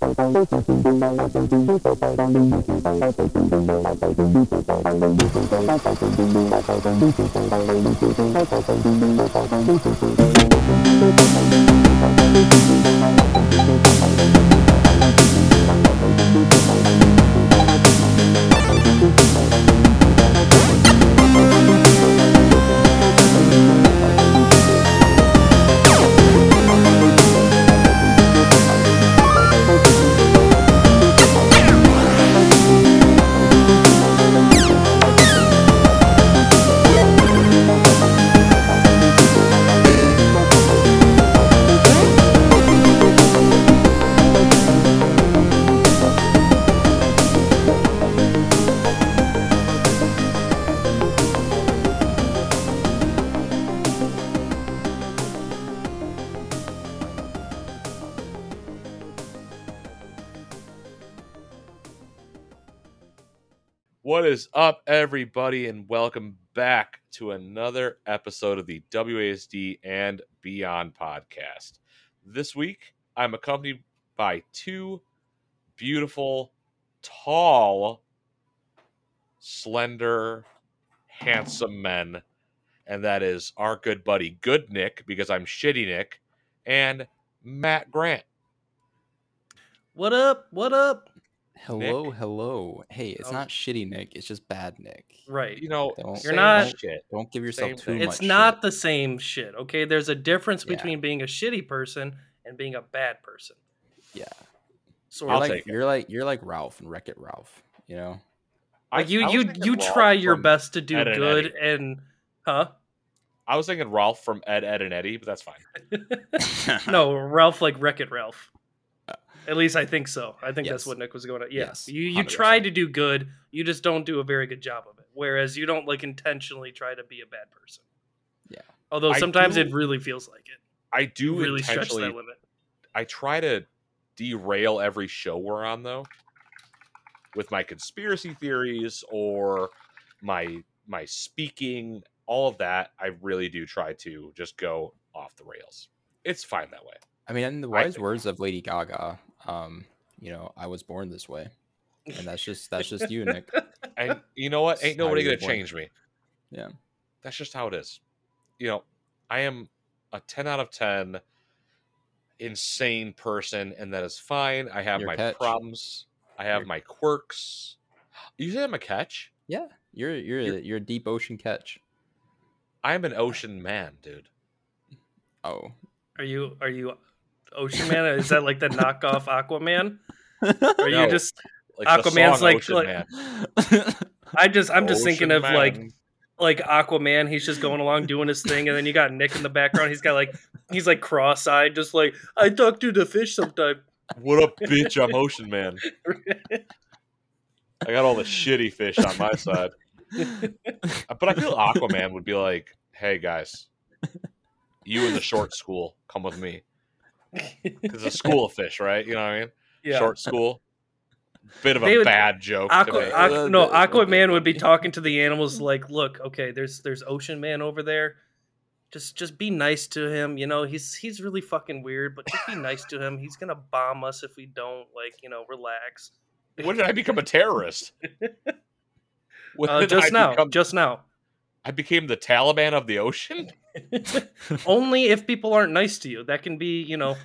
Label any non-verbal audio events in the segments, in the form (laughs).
What is up, everybody, and welcome back to another episode of the WASD and Beyond podcast. This week, I'm accompanied by two beautiful, tall, slender, handsome men, and that is our good buddy Good Nick, because I'm shitty Nick, and Matt Grant. What up? What up? Hello, hello. Hey, it's Oh. not shitty Nick. It's just bad Nick. Right. You know, Don't- You're same not- shit. Don't give yourself Same too thing. much. It's not shit. the same shit, okay? There's a difference Yeah. between being a shitty person and being a bad person. Yeah. Sort You're of. like take it. you're like you're like Ralph and Wreck It Ralph. You know. Like you I was you thinking you Rolf try your from best to do Ed and good Eddie. and huh? I was thinking Rolf from Ed, Edd, and Eddy, but that's fine. (laughs) no, Ralph like Wreck It Ralph. At least I think so. I think that's what Nick was going to. Yeah. Yes, you you try 100%. to do good, you just don't do a very good job of it. Whereas you don't like intentionally try to be a bad person. Yeah. Although sometimes do- it really feels like it. I do You really stretch intentionally. that limit. I try to derail every show we're on though, with my conspiracy theories or my my speaking, all of that. I really do try to just go off the rails. It's fine that way. I mean, in the wise think- words of Lady Gaga, um, you know, I was born this way, and that's just that's just you, Nick. (laughs) And you know what? It's Ain't nobody gonna change me. Yeah. That's just how it is. You know, I am a ten out of ten insane person, and that is fine. I have You're my catch. problems. I have You're- my quirks. You say I'm a catch? Yeah, you're you're You're- a, you're a deep ocean catch. I'm an ocean man, dude. Oh. Are you are you Ocean Man? Is that like the knockoff Aquaman? Or No, you just Like Aquaman's like- Ocean like- Man. (laughs) I just I'm just thinking Ocean of like Man. like Aquaman, he's just going along doing his thing, and then you got Nick in the background. He's got like he's like cross-eyed, just like I talk to the fish sometime. What up, bitch? I'm Ocean Man. (laughs) I got all the shitty fish on my side. (laughs) But I feel Aquaman would be like, "Hey guys, you in the short school, come with me." Because it's a school of fish, right? You know what I mean? yeah. Short school. Bit of a would- bad joke. to Aqua, make. Aqu- no, Aquaman would be (laughs) talking to the animals like, "Look, okay, there's there's Ocean Man over there. Just just be nice to him. You know, he's he's really fucking weird, but just be (laughs) nice to him. He's gonna bomb us if we don't. Like, you know, relax. when did I become a terrorist? (laughs) When Uh, just I now, become- just now. I became the Taliban of the ocean. (laughs) Only if people aren't nice to you. That can be, you know,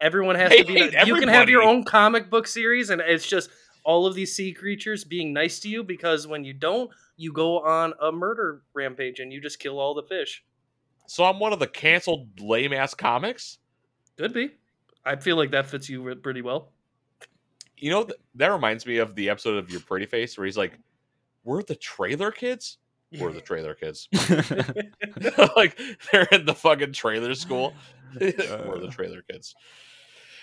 everyone has They to be. You can have your own comic book series, and it's just all of these sea creatures being nice to you because when you don't, you go on a murder rampage and you just kill all the fish. So I'm one of the canceled lame ass comics. Could be. I feel like that fits you pretty well. You know th- that reminds me of the episode of Your Pretty Face where he's like, "We're the trailer kids. We're the (laughs) trailer kids." (laughs) (laughs) like they're in the fucking trailer school. We're the trailer kids.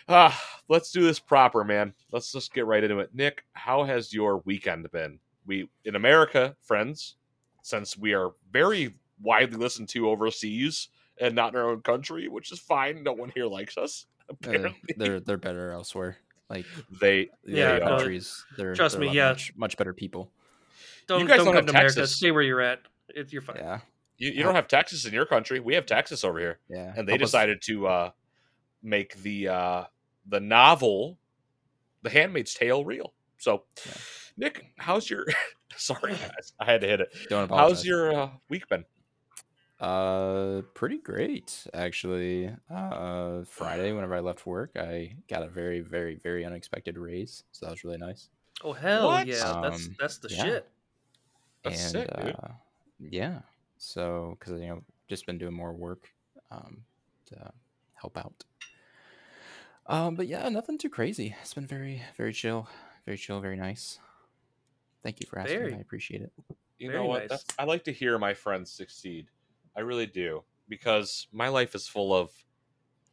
Ah, let's do this proper, man. Let's just get right into it. Nick, how has your weekend been? We in America, friends, since we are very widely listened to overseas and not in our own country, which is fine. No one here likes us. Uh, Apparently, they're they're better elsewhere. Like they Yeah, other no, countries, they're trust they're me, yeah. much, much better people. Don't, You guys don't don't come have to America. Texas. Stay where you're at. It, you're fine. Yeah, You, you don't have Texas in your country. We have Texas over here, yeah. and they Help us- decided to uh, make the uh, the novel The Handmaid's Tale real. So, Yeah. Nick, how's your? (laughs) Sorry, (laughs) guys, I had to hit it. Don't apologize. How's your uh, week been? Uh, pretty great actually. Uh, Friday, whenever I left work, I got a very, very, very unexpected raise, so that was really nice. Oh hell What? yeah, that's Um, that's the yeah. shit. That's and sick, dude. uh, yeah, so because you know just been doing more work um to help out. Um, but yeah, nothing too crazy. It's been very, very chill, very chill, very nice. Thank you for asking. Very. I appreciate it. You Very know what? nice. I like to hear my friends succeed. I really do because my life is full of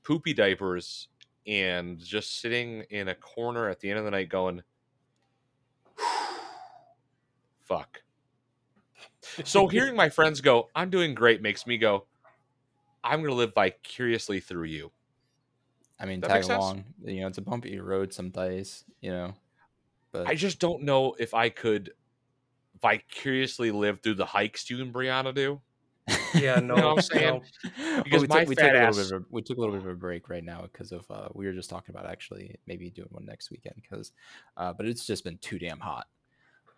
poopy diapers and just sitting in a corner at the end of the night going, (sighs) "Fuck." So hearing my friends go, "I'm doing great," makes me go, "I'm going to live vicariously through you." I mean, That tag makes sense. along. You know, it's a bumpy road some days. You know, but I just don't know if I could vicariously live through the hikes you and Brianna do. Yeah, no, (laughs) You know I'm saying? no. Because we my took, we fat took a little ass- bit of a, we took a little bit of a break right now because of uh, we were just talking about actually maybe doing one next weekend because uh, but it's just been too damn hot.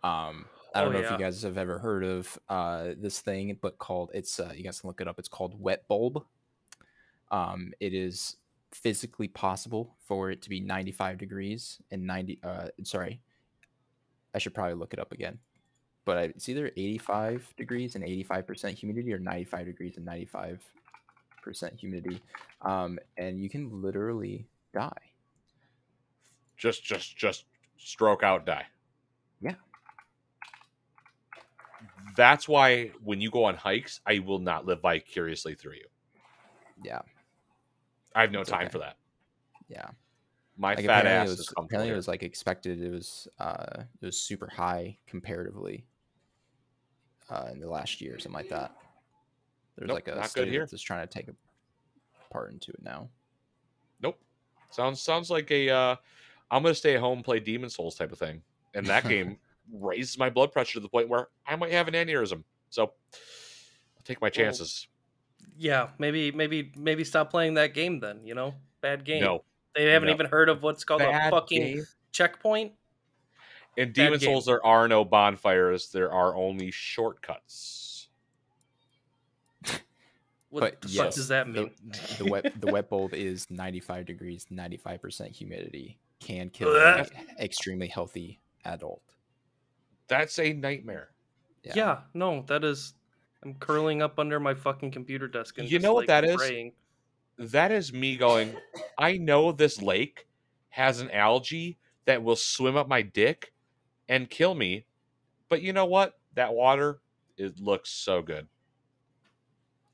Um, I don't Oh, know if you guys have ever heard of uh, this thing, but called it's uh, you guys can look it up. It's called wet bulb. Um, it is physically possible for it to be 95 degrees and 90 uh sorry i should probably look it up again but I, it's either 85 degrees and 85% humidity or 95 degrees and 95% humidity um and you can literally die Just, just, just stroke out, die. Yeah. That's why when you go on hikes, I will not live vicariously through you. yeah I have no It's time okay. for that. yeah My like fat ass was, apparently it was like expected it was uh it was super high comparatively uh in the last year or something like that there's Nope, like a good here. that's just trying to take a part into it now Nope. Sounds sounds like a uh, I'm gonna stay at home and play Demon's Souls type of thing. And that (laughs) game raises my blood pressure to the point where I might have an aneurysm. So I'll take my chances. Yeah, maybe maybe maybe stop playing that game then. You know, bad game. No. They haven't No. even heard of what's called a fucking game. checkpoint. In Bad Demon. Souls, there are no bonfires. There are only shortcuts. (laughs) What But the fuck does that mean? the wet the (laughs) wet bulb is 95 degrees 95% humidity can kill an extremely healthy adult That's a nightmare. yeah. no, that is. I'm curling up under my fucking computer desk and You just, know what like, that is? praying. That is me going, I know this lake has an algae that will swim up my dick and kill me. But you know what? That water, it looks so good.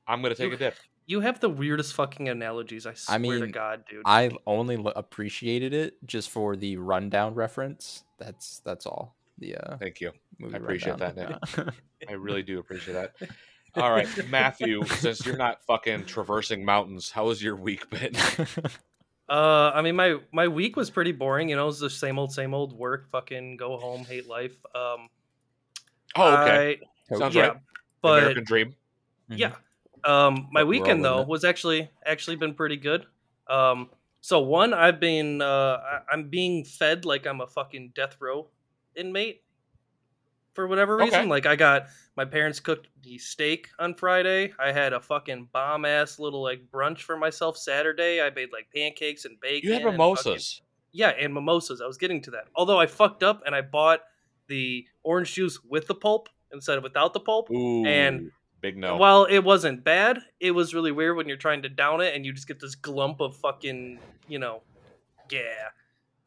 I'm going to take You- a dip. You have the weirdest fucking analogies. I swear to mean, God, dude. i only l- appreciated it just for the rundown reference that's that's all the uh Thank you. movie I appreciate rundown. (laughs) I really do appreciate that. All right, Matthew, since you're not fucking traversing mountains, how has your week been? (laughs) Uh, I mean, my my week was pretty boring. You know, it was the same old, same old work. Fucking go home, hate life. Um, Oh, okay. I- Sounds yeah, right. but American Dream. Mhm. yeah. Um, my But weekend though it. was actually actually been pretty good. Um, so one, I've been uh, I- I'm being fed like I'm a fucking death row inmate for whatever reason. Okay. Like I got my parents cooked the steak on Friday. I had a fucking bomb ass little like brunch for myself Saturday. I made like pancakes and bacon. You had and fucking- mimosas. yeah, and mimosas. I was getting to that. Although I fucked up and I bought the orange juice with the pulp instead of without the pulp. Ooh, and big no. While it wasn't bad, it was really weird when you're trying to down it and you just get this glump of fucking, you know, yeah.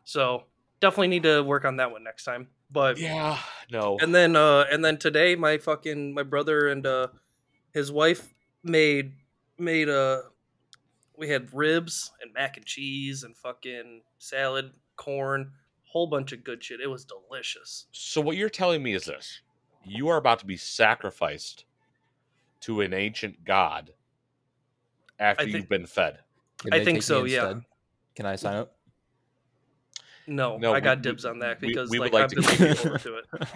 So definitely need to work on that one next time. But yeah, no. and then uh and then today my fucking my brother and uh his wife made made uh we had ribs and mac and cheese and fucking salad, corn, whole bunch of good shit. It was delicious. So what you're telling me is this: you are about to be sacrificed to an ancient god after think- you've been fed. Can I think take me so, yeah. instead? can i sign up No, No, I we- got we- dibs on that because we would like, like I've to been looking forward to it. (laughs)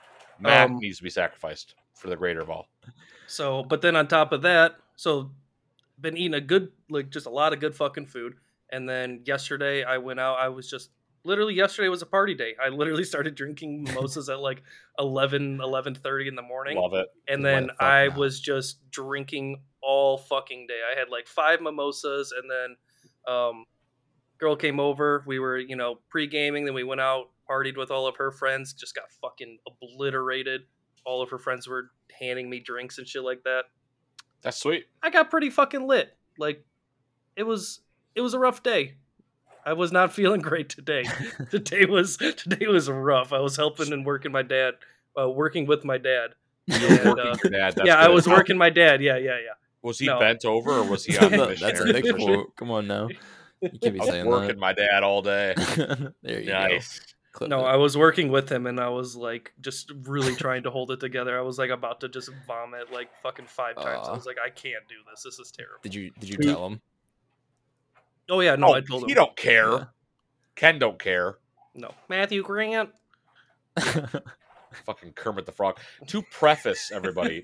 (laughs) Matt Um, needs to be sacrificed for the greater of all. So, but then on top of that, so been eating a good, like just a lot of good fucking food. And then yesterday I went out. I was just literally yesterday was a party day. I literally started drinking (laughs) mimosas at like 11, 11.30 in the morning. Love it. and then the I was just drinking all fucking day. I had like five mimosas, and then um, girl came over. We were, you know, pre gaming. Then we went out, partied with all of her friends. Just got fucking obliterated. All of her friends were handing me drinks and shit like that. That's sweet. I got pretty fucking lit. Like, it was it was a rough day. I was not (laughs) feeling great today. (laughs) today was today was rough. I was helping and working my dad, uh, working with my dad. And, working uh, dad. That's yeah, I was working my dad. Yeah, yeah, yeah. Was he no. bent over or was he on the No, That's a (laughs) Nick. Come on now. You can't be I was saying working my dad all day. (laughs) there you Nice. go. Clip No, it. I was working with him and I was like just really trying to hold it together. I was like about to just vomit like fucking five times. I was like, I can't do this. This is terrible. Did you did you tell him? Oh yeah, no, oh, I told him. he don't care. Yeah. Ken don't care. No, Matthew Grant. (laughs) Fucking Kermit the Frog. To preface everybody,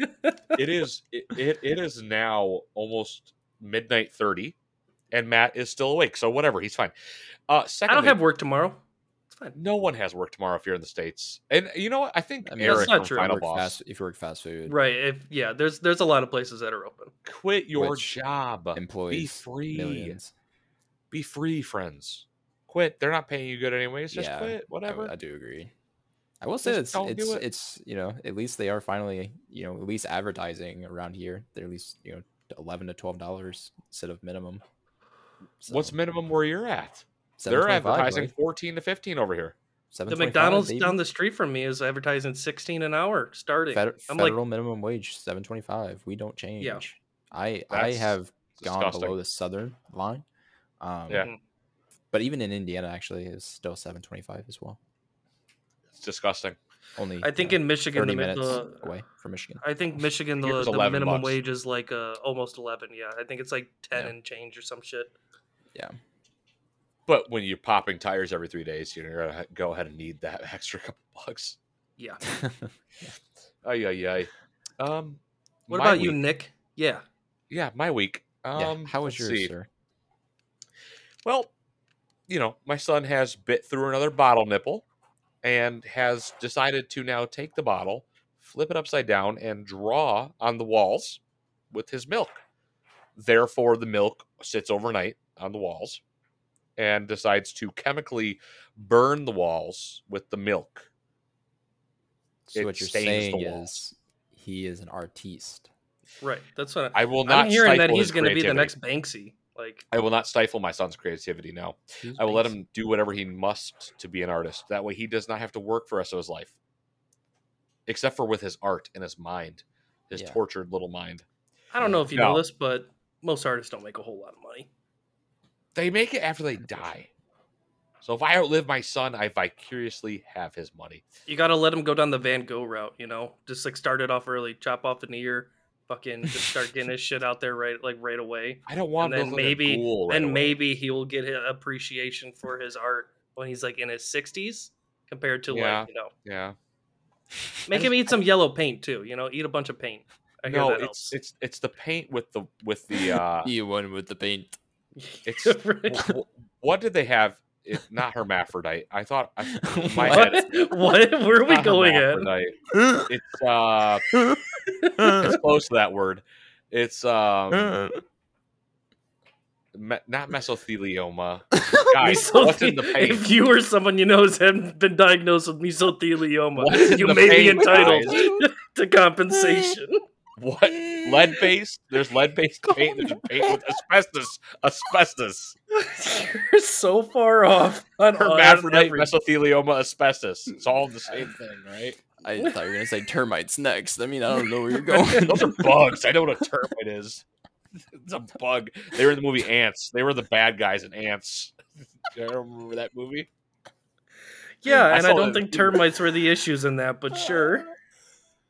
it is it, it, it is now almost midnight thirty, and Matt is still awake. So whatever, he's fine. Uh, I don't have work tomorrow. It's fine. no one has work tomorrow if you're in the states. And you know what? I think I mean, Eric That's not from true. If you Final work Boss fast, if you work fast food, Right. If yeah, there's there's a lot of places that are open. quit your Which job. Employees, be free. millions. Be free, friends. Quit. They're not paying you good anyways. Just Yeah, quit. Whatever. I do agree. I will say Just it's it's it. it's you know at least they are finally you know at least advertising around here. They're at least you know eleven to twelve dollars instead of minimum. What's minimum where you're at? They're advertising right? 14 to 15 over here. The McDonald's baby. down the street from me is advertising sixteen an hour starting. Fed- I'm like, federal minimum wage seven twenty five. We don't change. I I That's have gone disgusting. below the southern line. Um, Yeah. Mhm. But even in Indiana, actually, is still seven twenty five as well. It's disgusting. Only I think uh, in Michigan, thirty the, minutes the away from Michigan. I think Michigan the, the minimum bucks. wage is like uh, almost eleven. Yeah, I think it's like ten Yeah. and change or some shit. Yeah, But when you're popping tires every three days, you're going to go ahead and need that (laughs) extra couple bucks. (laughs) Yeah. Ay, ay, ay. Um, What my about you, Nick? Yeah. Yeah, my week. Um, yeah. How was let's yours, see. sir? Well, you know, my son has bit through another bottle nipple and has decided to now take the bottle, flip it upside down, and draw on the walls with his milk. Therefore, the milk sits overnight on the walls and decides to chemically burn the walls with the milk. So It what you're saying walls. is he is an artiste. Right. That's what I, I will not I'm hearing that he's going to be the next Banksy. Like, I will not stifle my son's creativity now. I will let him do whatever he must to be an artist. That way, he does not have to work for the rest of his life, except for with his art and his mind, his Yeah. tortured little mind. I don't know if you know this, but most artists don't make a whole lot of money. They make it after they die. So if I outlive my son, I vicariously have his money. You got to let him go down the Van Gogh route, you know? Just like start it off early, chop off an ear, fucking just start getting his shit out there right like right away. I don't want And then Brooklyn to maybe Ghoul right then away. maybe he will get his appreciation for his art when he's like in his 60s compared to Yeah. like, you know, yeah. make him eat some yellow paint too, you know, eat a bunch of paint. I hear No, that it's helps. it's it's the paint with the with the uh (laughs) You one with the paint. it's (laughs) Right. wh- wh- what did they have? It, not hermaphrodite. I thought I, in (laughs) my head what? what? Where are we going at? hermaphrodite. It's uh it's close to that word. It's um me- not mesothelioma. (laughs) Guys, what's in the (laughs) paint? If you or someone you know has been diagnosed with mesothelioma, you may be paint, entitled (laughs) to compensation. What lead based? There's lead based paint. There's paint with asbestos. Asbestos. You're so far off on on Hermaphrodite, every- mesothelioma, asbestos. It's all the same thing, right? I (laughs) thought you were gonna say termites next. I mean, I don't know where you're (laughs) going. Those are bugs. I know what a (laughs) termite is. It's a bug. They were in the movie Ants. They were the bad guys in Ants. I Do you remember that movie? Yeah, I and I don't that think termites were the issues in that, but sure.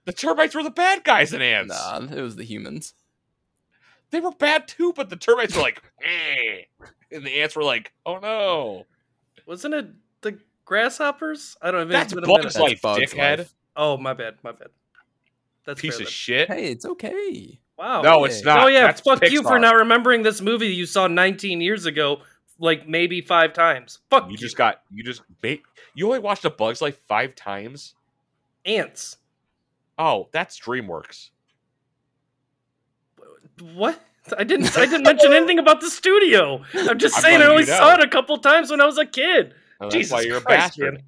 The termites were the bad guys in Ants. nah, it was the humans. They were bad too, but the termites were like, eh. and the ants were like, oh no. Wasn't it the grasshoppers? I don't know. That's it's a Bugs minute. Life, Bugs dickhead. Life. Oh, my bad. My bad. That's Piece fair of then. shit. Hey, it's okay. Wow. no, it's not. oh yeah, That's fuck you for not remembering this movie you saw 19 years ago. like maybe five times. Fuck You just got you just ba- you only watched a Bugs Life five times. ants. Oh, that's DreamWorks. What? I didn't. I didn't (laughs) mention anything about the studio. I'm just I'm saying I only you know. saw it a couple times when I was a kid. Oh, that's Jesus why you're a Christ, bastard. man.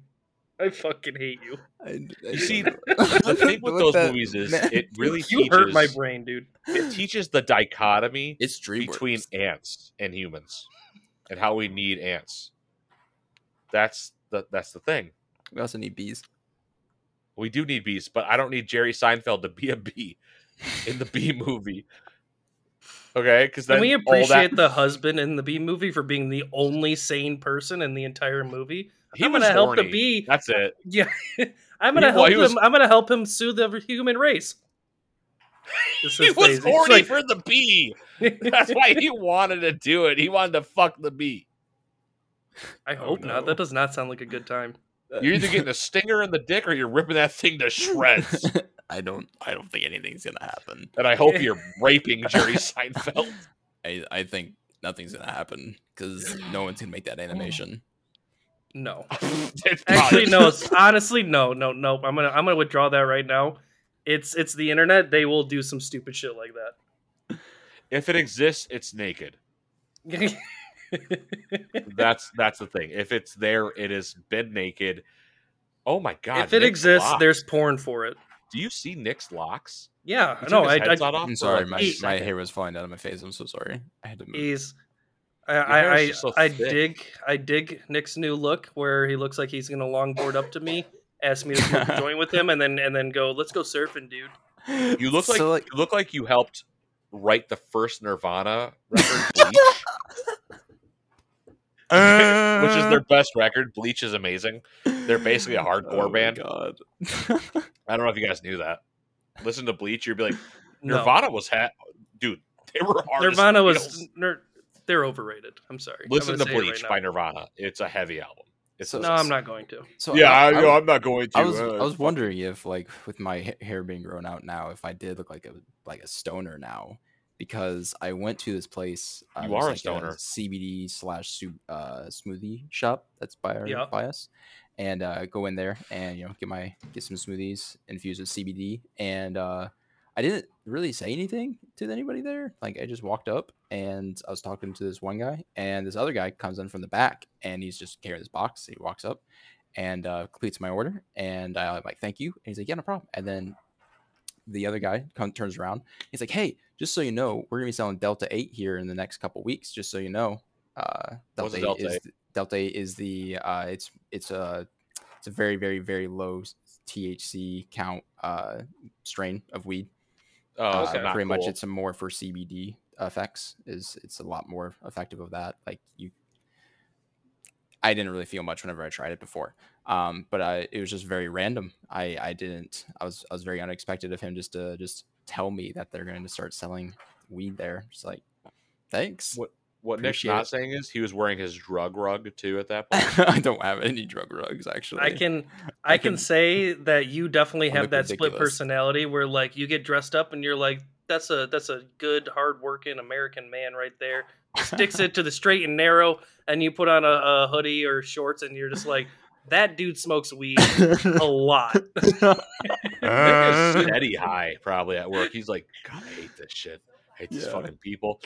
I fucking hate you. You see, (laughs) The thing with those movies is it really You hurt my brain, dude. It teaches the dichotomy It's DreamWorks. between ants and humans, and how we need ants. That's the that's the thing. We also need bees. We do need bees, but I don't need Jerry Seinfeld to be a bee in the bee (laughs) movie. Okay, because Can then we all appreciate that, the husband in the bee movie for being the only sane person in the entire movie? he I'm was gonna help the bee. That's it. (laughs) Yeah, I'm gonna He- help well, he him. was- I'm gonna help him soothe the human race. (laughs) This He was lazy. It's horny like- for the bee. That's why he (laughs) wanted to do it. He wanted to fuck the bee. I oh, hope Oh, not. That does not sound like a good time. You're either getting a stinger in the dick or you're ripping that thing to shreds. I don't. I don't think anything's gonna happen. and I hope you're (laughs) raping Jerry Seinfeld. (laughs) I, I think nothing's gonna happen because no one's gonna make that (sighs) animation. No, (laughs) actually, no. Honestly, no, no, no. I'm gonna, I'm gonna withdraw that right now. It's, it's the internet. They will do some stupid shit like that. If it exists, it's naked. That's that's the thing. If it's there, it has been naked. Oh my god! if it Nick's exists, locks. there's porn for it. Do you see Nick's locks? Yeah, He no, I, his I, headset off I'm for, sorry, like, my a my hair was falling out of my face. I'm so sorry. I had to move. He's I I, I, so I dig I dig Nick's new look where he looks like he's gonna longboard up to me, ask me to (laughs) join with him, and then and then go, let's go surfing, dude. You look like, So, like you look like you helped write the first Nirvana (laughs) record, Bleach, uh. which is their best record. Bleach is amazing. They're basically a (laughs) hardcore Oh band. God. (laughs) I don't know if you guys knew that. Listen to Bleach, you'd be like, (laughs) No. Nirvana was hat, dude. They were hard. Nirvana was ner- they're overrated. I'm sorry. I'm Listen to gonna say it Bleach right by. Nirvana. It's a heavy album. It's So- No, I'm not going to. so yeah, I, I, know, I'm not going to. I was uh, I was wondering if like with my hair being grown out now, if I did look like a like a stoner now, because I went to this place. Uh, You there's, are a like, stoner. CBD slash uh, smoothie shop that's by our, Yeah. by us, and uh, go in there and you know get my get some smoothies infused with CBD, and uh, I didn't really say anything to anybody there. Like I just walked up and I was talking to this one guy, and this other guy comes in from the back, and he's just carrying this box. He walks up and uh, completes my order, and I'm like, "Thank you." And he's like, "Yeah, no problem." And then the other guy turns around. He's like, "Hey, just so you know, we're gonna be selling Delta Eight here in the next couple weeks. Just so you know, uh, Delta, Delta is 8? Delta is the uh, it's it's a it's a very very very low THC count uh, strain of weed. Oh, Uh, okay. pretty much, it's a more for CBD effects. Is it's a lot more effective of that. Like you, I didn't really feel much whenever I tried it before. Um, but I, it was just very random. I, I didn't. I was, I was very unexpected of him just to just tell me that they're going to start selling weed there. Just like, thanks. What what Nick's not it. saying is he was wearing his drug rug too at that (laughs) point. I don't have any drug rugs actually. I can (laughs) I, can, can- say that you definitely I have look that split personality where like you get dressed up and you're like that's a that's a good hardworking American man right there. Sticks it to the straight and narrow, and you put on a, a hoodie or shorts, and you're just like that dude smokes weed a lot. (laughs) Nick steady high probably at work. He's like, God, I hate this shit. I hate these Yeah. fucking people.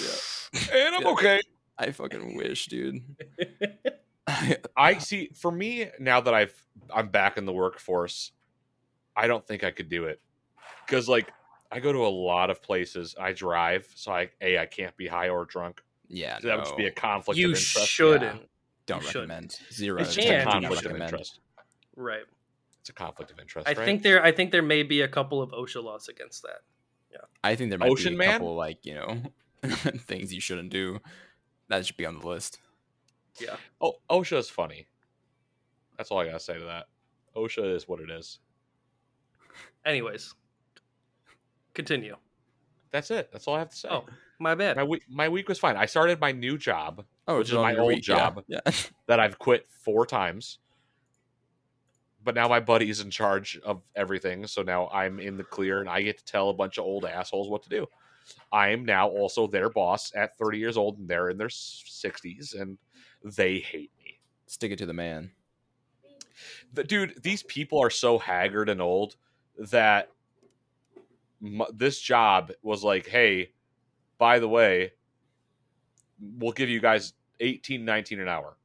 Yeah. (laughs) And I'm okay. I fucking wish, dude. (laughs) I see. For me, now that I've I'm back in the workforce, I don't think I could do it because like I go to a lot of places. I drive, so I a I can't be high or drunk. yeah, So that would just be a conflict you of interest. shouldn't. don't you shouldn't. recommend zero. It's just a And- ten, do not conflict of interest. Right. It's a conflict of interest. I right? think there I think there may be a couple of OSHA laws against that. Yeah. I think there might Ocean be a Man? couple like you know (laughs) things you shouldn't do. That should be on the list. Yeah. Oh, OSHA is funny. That's all I gotta say to that. OSHA is what it is. Anyways, continue. That's it. That's all I have to say. Oh, my bad. My week, my week was fine. I started my new job Oh, Which is my your old week, yeah, job. Yeah. (laughs) that I've quit four times. But now my buddy's in charge of everything, so now I'm in the clear and I get to tell a bunch of old assholes what to do. I am now also their boss at 30 years old, and they're in their 60s, and they hate me. Stick it to the man. The, dude, these people are so haggard and old that m- this job was like, hey, by the way, we'll give you guys 18, 19 an hour.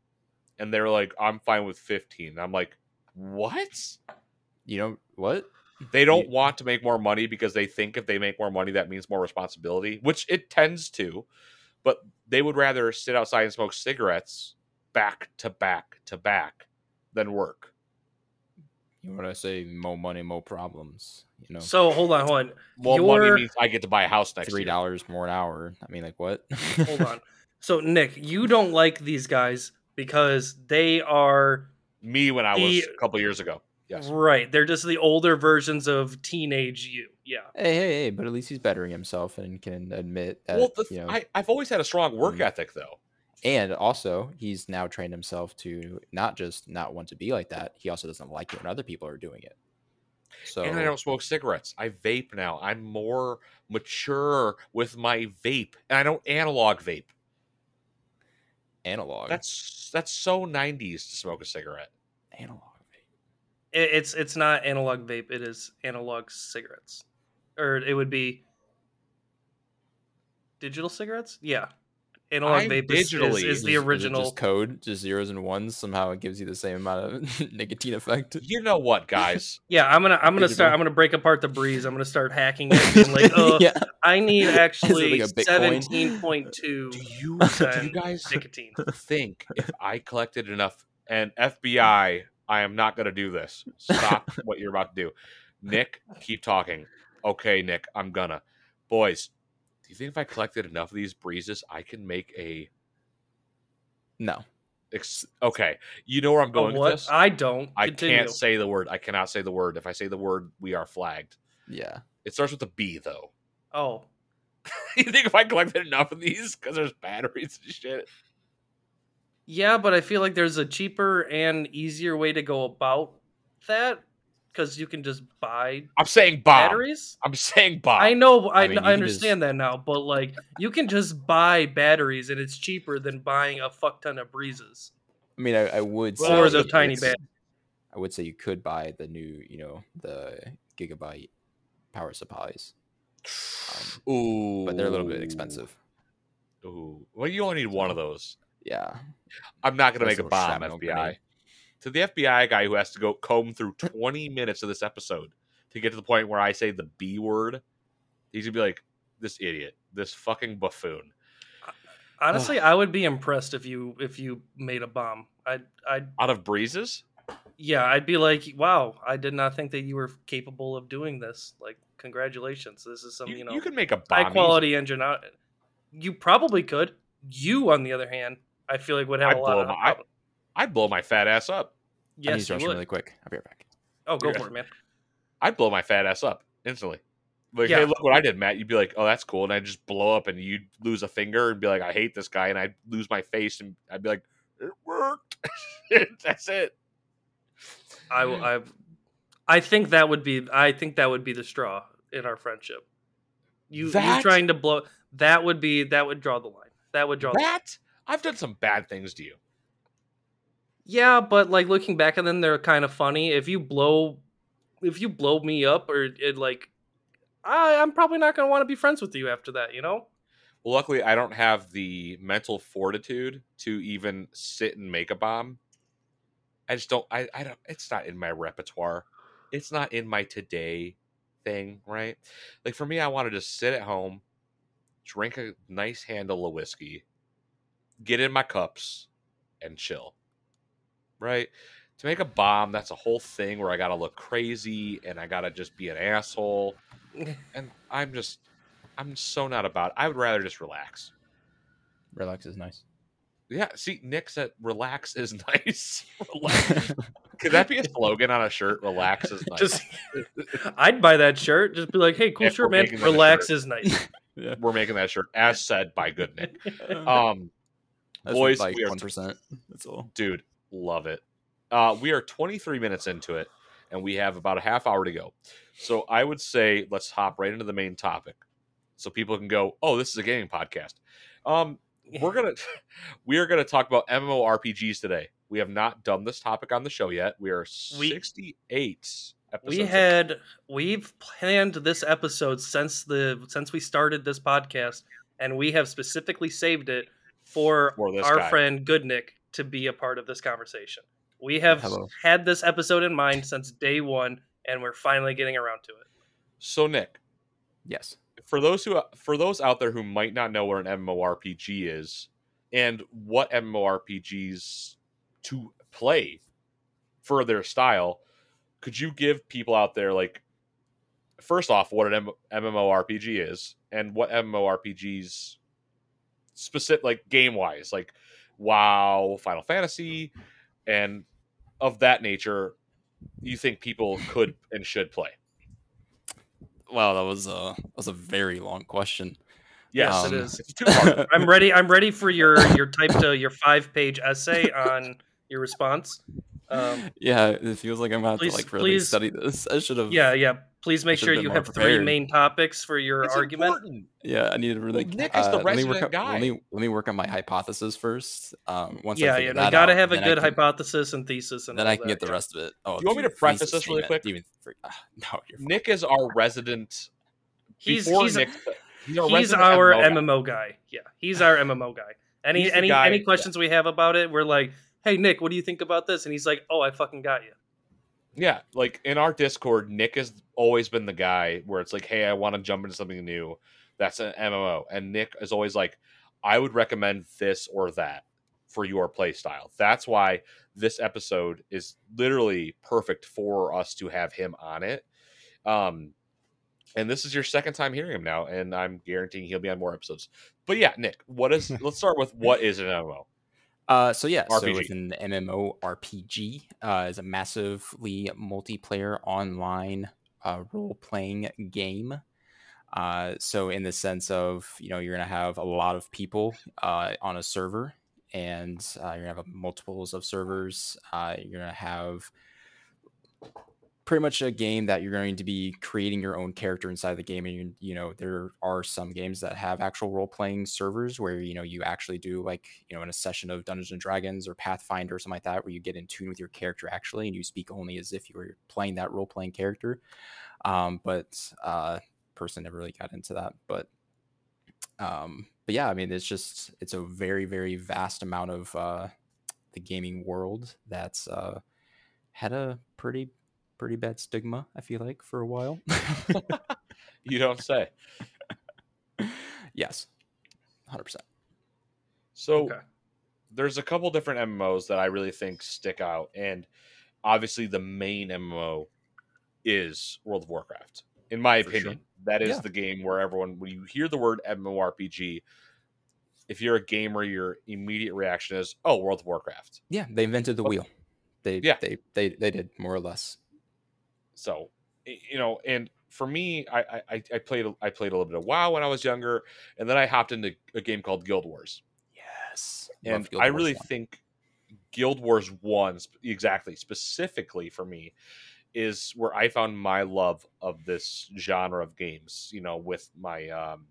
And they're like, I'm fine with 15. And I'm like, what? You know what? They don't Ye- want to make more money because they think if they make more money, that means more responsibility, which it tends to. But they would rather sit outside and smoke cigarettes back to back to back than work. You know what I say? More money, more problems. You know, So hold on, hold on, Well, money means I get to buy a house next three dollars more an hour. I mean, like what? hold on. (laughs) So Nick, you don't like these guys because they are Me when I was The- a couple years ago. Yes. right. They're just the older versions of teenage you. Yeah. Hey, hey, hey! But at least he's bettering himself and can admit that. Well, the, you know, I, I've always had a strong work Mhm. ethic, though. and also he's now trained himself to not just not want to be like that. He also doesn't like it when other people are doing it. So And I don't smoke cigarettes. I vape now. I'm more mature with my vape, and I don't analog vape. analog. That's that's so 90s to smoke a cigarette. analog. It, it's it's not analog vape. It is analog cigarettes, or it would be digital cigarettes. Yeah, analog I'm vape is, is, digitally- is Is the it- is it original. just code, just zeros and ones. Somehow it gives you the same amount of (laughs) nicotine effect. You know what, guys? (laughs) Yeah, I'm gonna I'm gonna start. I'm gonna break apart the breeze. I'm gonna start hacking it. And like, (laughs) oh, yeah, I need actually like a Bitcoin? seventeen point two Do you do you guys nicotine. think if I collected enough and FBI, I am not going to do this. (laughs) Stop what you're about to do. Nick, keep talking. Okay, Nick, I'm gonna. Boys, do you think if I collected enough of these breezes, I can make a no. ex- Okay, you know where I'm going with this? I don't. I Continue. can't say the word. I cannot say the word. If I say the word, we are flagged. Yeah, It starts with a B though. Oh, (laughs) you think if I collected enough of these because there's batteries and shit? Yeah, but I feel like there's a cheaper and easier way to go about that because you can just buy I'm saying bomb. batteries. I'm saying buy. I know, I, I mean, I you can just- understand that now, but like you can just buy batteries and it's cheaper than buying a fuck ton of breezes I mean, I, I would say or the tiny it's- bat. I would say you could buy the new, you know, the gigabyte power supplies, Ooh, but they're a little bit expensive. Ooh, well, you only need one of those. Yeah, I'm not going to make a bomb, FBI. grenade. To the FBI guy who has to go comb through 20 minutes of this episode to get to the point where I say the B word, he's gonna be like, "This idiot, this fucking buffoon." Uh, honestly, I would be impressed if you if you made a bomb. I'd I'd Out of breezes, yeah, I'd be like, wow, I did not think that you were capable of doing this. Like, congratulations, this is some you, you know you can make a bomb. high quality engine. out- You probably could. You, on the other hand, I feel like would have I'd a lot blow of. my- I- I'd blow my fat ass up. I need to yes, you rush would. really quick. I'll be right back. Oh, go for it, man. I'd blow my fat ass up instantly. Like, Yeah. hey, look what I did, Matt. You'd be like, oh, that's cool. And I'd just blow up and you'd lose a finger and be like, I hate this guy. And I'd lose my face and I'd be like, it worked. (laughs) that's it. I, I, I think that would be. I think that would be the straw in our friendship. You, you That- trying to blow that would be that would draw the line. That would draw. The, That? I've done some bad things to you. yeah, but like looking back at them, they're kind of funny. If you blow, if you blow me up, or it like, I, I'm probably not gonna want to be friends with you after that. You know. Well, luckily, I don't have the mental fortitude to even sit and make a bomb. I just don't. I, I don't. It's not in my repertoire. It's not in my today thing, right? Like for me, I want to just sit at home, drink a nice handle of whiskey, get in my cups, and chill. Right? To make a bomb, that's a whole thing where I gotta look crazy and I gotta just be an asshole. (laughs) And I'm just, I'm so not about. I would rather just relax. Relax is nice. Yeah, see, Nick said, "Relax is (laughs) nice." Relax. (laughs) Could that be a slogan on a shirt? Relax is nice. Just, I'd buy that shirt. Just be like, hey, cool If shirt, man. Relax shirt. is nice. yeah. We're making that shirt, as said by Good Nick. Um, That's boys, like one percent. That's all. dude, love it. Uh, we are 23 minutes into it, and we have about a half hour to go. So I would say let's hop right into the main topic. so people can go, "Oh, this is a gaming podcast." Um, we're gonna (laughs) (laughs) we are gonna talk about MMORPGs today. We have not done this topic on the show yet. We are sixty eight. we had we've planned this episode since the since we started this podcast, and we have specifically saved it for, For our guy. friend Goodnick to be a part of this conversation. We have Hello. had this episode in mind since day one, and we're finally getting around to it. So Nick, Yes. for those who for those out there who might not know what an MMORPG is and what MMORPGs to play for their style, could you give people out there like first off what an M- MMORPG is and what MMORPGs specific like game wise like WoW, Final Fantasy and of that nature you think people could and should play? Wow, that was a that was a very long question. Yes, Um, it is. It's two part. (laughs) I'm ready. I'm ready for your your type to your five page essay on your response. Um, yeah, it feels like I'm gonna Please- to like really please- study this. I should have. yeah, yeah. Please make sure you more have three main topics for your It's argument. important. yeah. I need to really. Well, Nick is the uh, let me work resident on- guy. Let me let me work on my hypothesis first. Um, once I Yeah, figure yeah. that You got to out, have a good can- hypothesis and thesis, and Then all I can that, get the rest of it. Oh, Do you want me to preface this really quick? Demon Freak- ah, no, you're fine. Nick is our resident. He's he's Nick, he's our, he's our MMO guy. MMO guy. Yeah, he's our MMO (laughs) guy. Any any any questions we have about it, we're like, "Hey Nick, what do you think about this?" And he's like, "Oh, I fucking got you." Yeah, like in our Discord, Nick has always been the guy where it's like, "Hey, I want to jump into something new." That's an MMO, and Nick is always like, "I would recommend this or that for your play style." That's why this episode is literally perfect for us to have him on it. Um, and this is your second time hearing him now, and I'm guaranteeing he'll be on more episodes. But yeah, Nick, what is? (laughs) let's start with what is an MMO. Uh, so yeah, so RPG. it's an MMORPG. Uh, is a massively multiplayer online uh, role-playing game. Uh, so in the sense of you know you're gonna have a lot of people uh, on a server, and uh, you're gonna have multiples of servers. Uh, you're gonna have pretty much a game that you're going to be creating your own character inside the game and you, know there are some games that have actual role-playing servers where you know you actually do like you know in a session of dungeons and dragons or pathfinder or something like that where you get in tune with your character actually and you speak only as if you were playing that role-playing character. Um, but uh person never really got into that but um but yeah i mean it's just it's a very very vast amount of uh the gaming world that's uh had a pretty pretty bad stigma i feel like for a while (laughs) You don't say. (laughs) yes 100% So Okay. there's a couple different MMOs that I really think stick out, and obviously the main MMO is World of Warcraft. In my For sure. opinion, that is Yeah. the game where everyone, when you hear the word MMORPG, if you're a gamer, your immediate reaction is, "Oh, World of Warcraft." yeah they invented the Okay. wheel they Yeah. they they they did more or less So, you know, and for me, I I, I- played I played a little bit of WoW when I was younger, and then I hopped into a game called Guild Wars. yes and I really 1. think Guild Wars One exactly specifically for me is where I found my love of this genre of games. You know, with my um,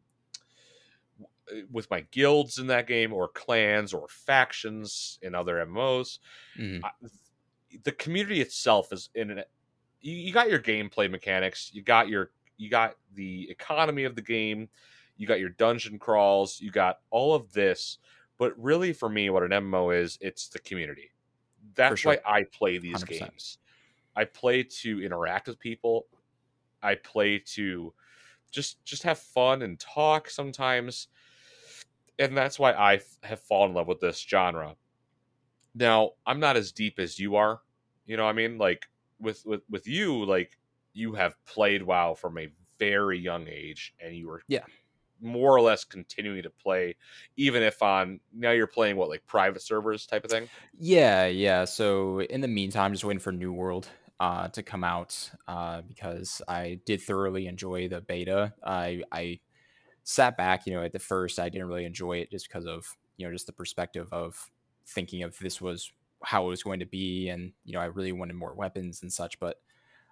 with my guilds in that game, or clans, or factions in other MMOs. Mhm. I- The community itself is in an. You, you got your gameplay mechanics. You got your you got the economy of the game. You got your dungeon crawls. You got all of this but really for me what an mmo is it's the community that's sure. why i play these 100%. games i play to interact with people i play to just just have fun and talk sometimes and that's why i f- have fallen in love with this genre now i'm not as deep as you are you know what i mean like with with with you like you have played wow from a very young age and you were Yeah. more or less continuing to play even if on now you're playing what like private servers type of thing Yeah, yeah. So in the meantime, just waiting for New World uh, to come out uh, because I did thoroughly enjoy the beta. I I sat back, you know, at the first I didn't really enjoy it just because of you know just the perspective of thinking of this was how it was going to be, and you know I really wanted more weapons and such. But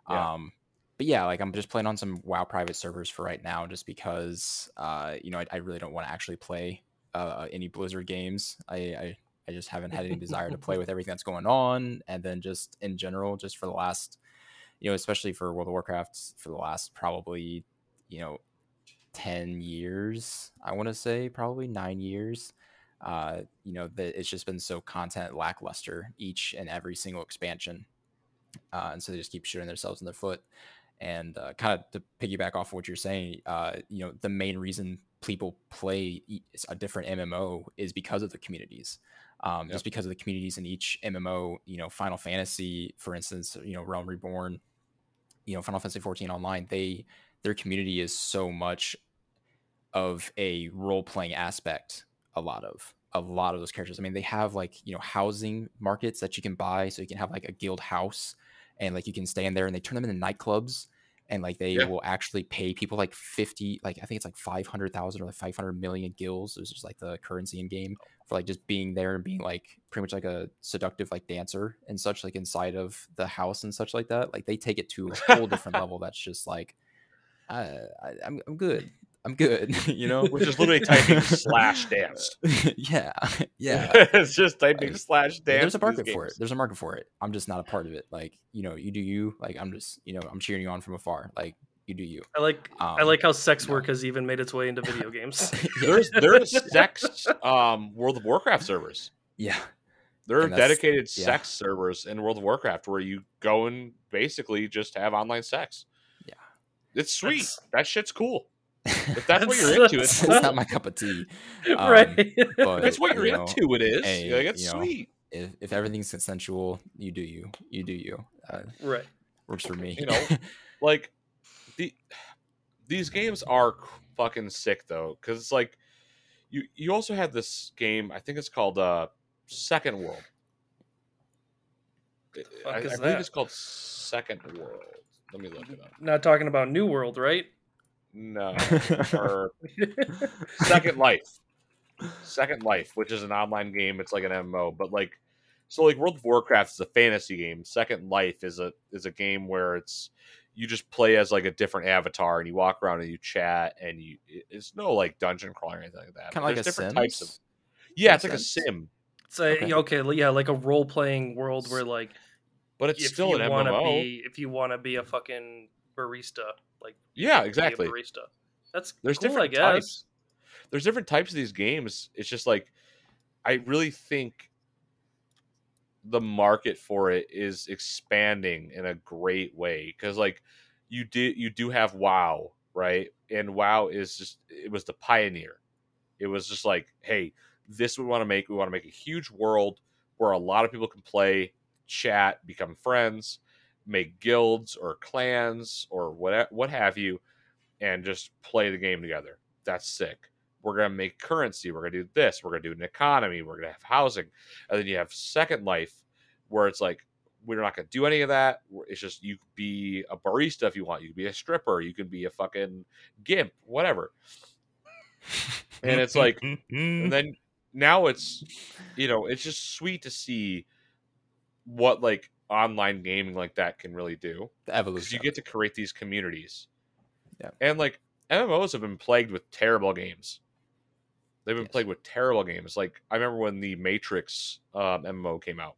Yeah. um, but yeah, like I'm just playing on some WoW private servers for right now, just because uh, you know I, I really don't want to actually play uh, any Blizzard games. I, I I just haven't had any desire to play with everything that's going on, and then just in general, just for the last, you know, especially for World of Warcraft, for the last probably, you know, ten years, I want to say probably nine years. Uh, you know, that it's just been so content lackluster each and every single expansion, uh, and so they just keep shooting themselves in the foot. And uh, kind of to piggyback off of what you're saying, uh, you know, the main reason people play a different MMO is because of the communities. Um, yep. Just because of the communities in each MMO, you know, Final Fantasy, for instance, you know, Realm Reborn, you know, Final Fantasy 14 Online, they their community is so much of a role playing aspect. A lot of a lot of those characters. I mean, they have like you know housing markets that you can buy, so you can have like a guild house, and like you can stay in there, and they turn them into nightclubs and like they yeah. will actually pay people like 50 like i think it's like 500000 or like 500 million gills which is like the currency in game oh. for like just being there and being like pretty much like a seductive like dancer and such like inside of the house and such like that like they take it to a whole different (laughs) level that's just like I, I, I'm, I'm good I'm good, (laughs) you know. Which is literally typing slash (laughs) dance. yeah, (laughs) yeah. it's just typing like, slash dance. There's a market for it. There's a market for it. I'm just not a part of it. Like you know, you do you. Like I'm just you know, I'm cheering you on from afar. Like you do you. I like um, I like how sex work has even made its way into video games. there's there's sex um World of Warcraft servers. Yeah. There are dedicated yeah. sex servers in World of Warcraft where you go and basically just have online sex. Yeah. It's sweet. That's, that shit's cool. If that's, what you're into, it's, (laughs) it's not my cup of tea. (laughs) Um, right. But it's what you're you know, into. It is. Hey, like, it's sweet. Know, if, if everything's consensual, you do you. You do you. Uh, right. Works for me. You know, (laughs) like the these games are fucking sick though, because it's like you you also had this game. I think it's called uh Second World. I, I believe that? it's called Second World. Let me look it up. Not talking about New World, right? No. (laughs) or Second Life. Second Life, which is an online game. It's like an MMO, but like so like World of Warcraft is a fantasy game. Second Life is a is a game where it's you just play as like a different avatar and you walk around and you chat and you it's no like dungeon crawling or anything like that. Kind of like a different Sims? types of Yeah, it's like a sim. It's a, okay. okay, yeah, like a role playing world where like but it's still an MMO. Be, if you want to be a fucking barista, like yeah, exactly. barista. That's there's cool, different types. There's different types of these games. It's just like I really think the market for it is expanding in a great way because like you did you do have WoW right, and WoW is just it was the pioneer. It was just like, hey, this we want to make. We want to make a huge world where a lot of people can play, chat, become friends make guilds or clans or what what have you, and just play the game together. That's sick. We're gonna make currency. We're gonna do this. We're gonna do an economy. We're gonna have housing, and then you have Second Life, where it's like we're not gonna do any of that. It's just you could be a barista if you want. You could be a stripper. You can be a fucking gimp, whatever. and it's like, and then (laughs) now it's, you know, it's just sweet to see what like online gaming like that can really do. The evolution. You get to create these communities. Yeah. And like MMOs have been plagued with terrible games. They've been yes. plagued with terrible games. Like I remember when the Matrix um, MMO came out.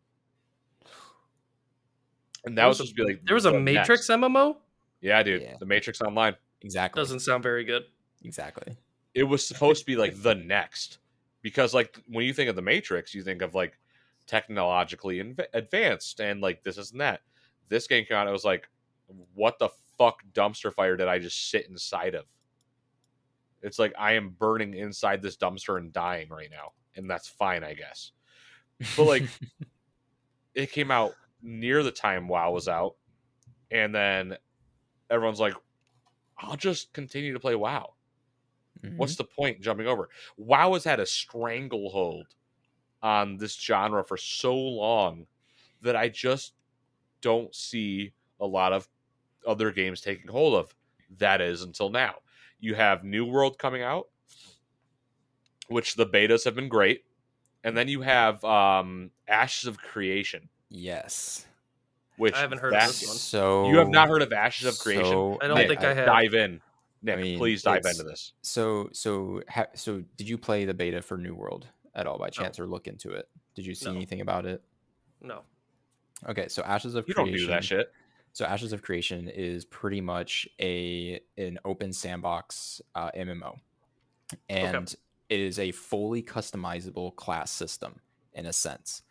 And that there was, was supposed to be like there was a Matrix next. MMO? Yeah, dude. Yeah. The Matrix Online. Exactly. Doesn't sound very good. Exactly. It was supposed to be like the next. Because like when you think of the Matrix, you think of like technologically inv- advanced and like this isn't that. This game came out, I was like, what the fuck dumpster fire did I just sit inside of? It's like I am burning inside this dumpster and dying right now, and that's fine, I guess. But like, (laughs) it came out near the time WoW was out, and then everyone's like, "I'll just continue to play WoW." Mm-hmm. What's the point jumping over? WoW has had a stranglehold on this genre for so long that I just don't see a lot of other games taking hold of. That is until now. You have New World coming out, which the betas have been great. And then you have um, Ashes of Creation. Yes. Which I haven't heard that- of this one. So You have not heard of Ashes of Creation? so- I don't Nick, think I have. Dive in, Nick. mean, please dive into this. So so ha- so did you play the beta for New World at all by chance or look into it? Did you see No. anything about it? No. Okay, so Ashes of You don't Creation. do that shit. So Ashes of Creation is pretty much a an open sandbox uh, MMO, and it is a fully customizable class system in a sense.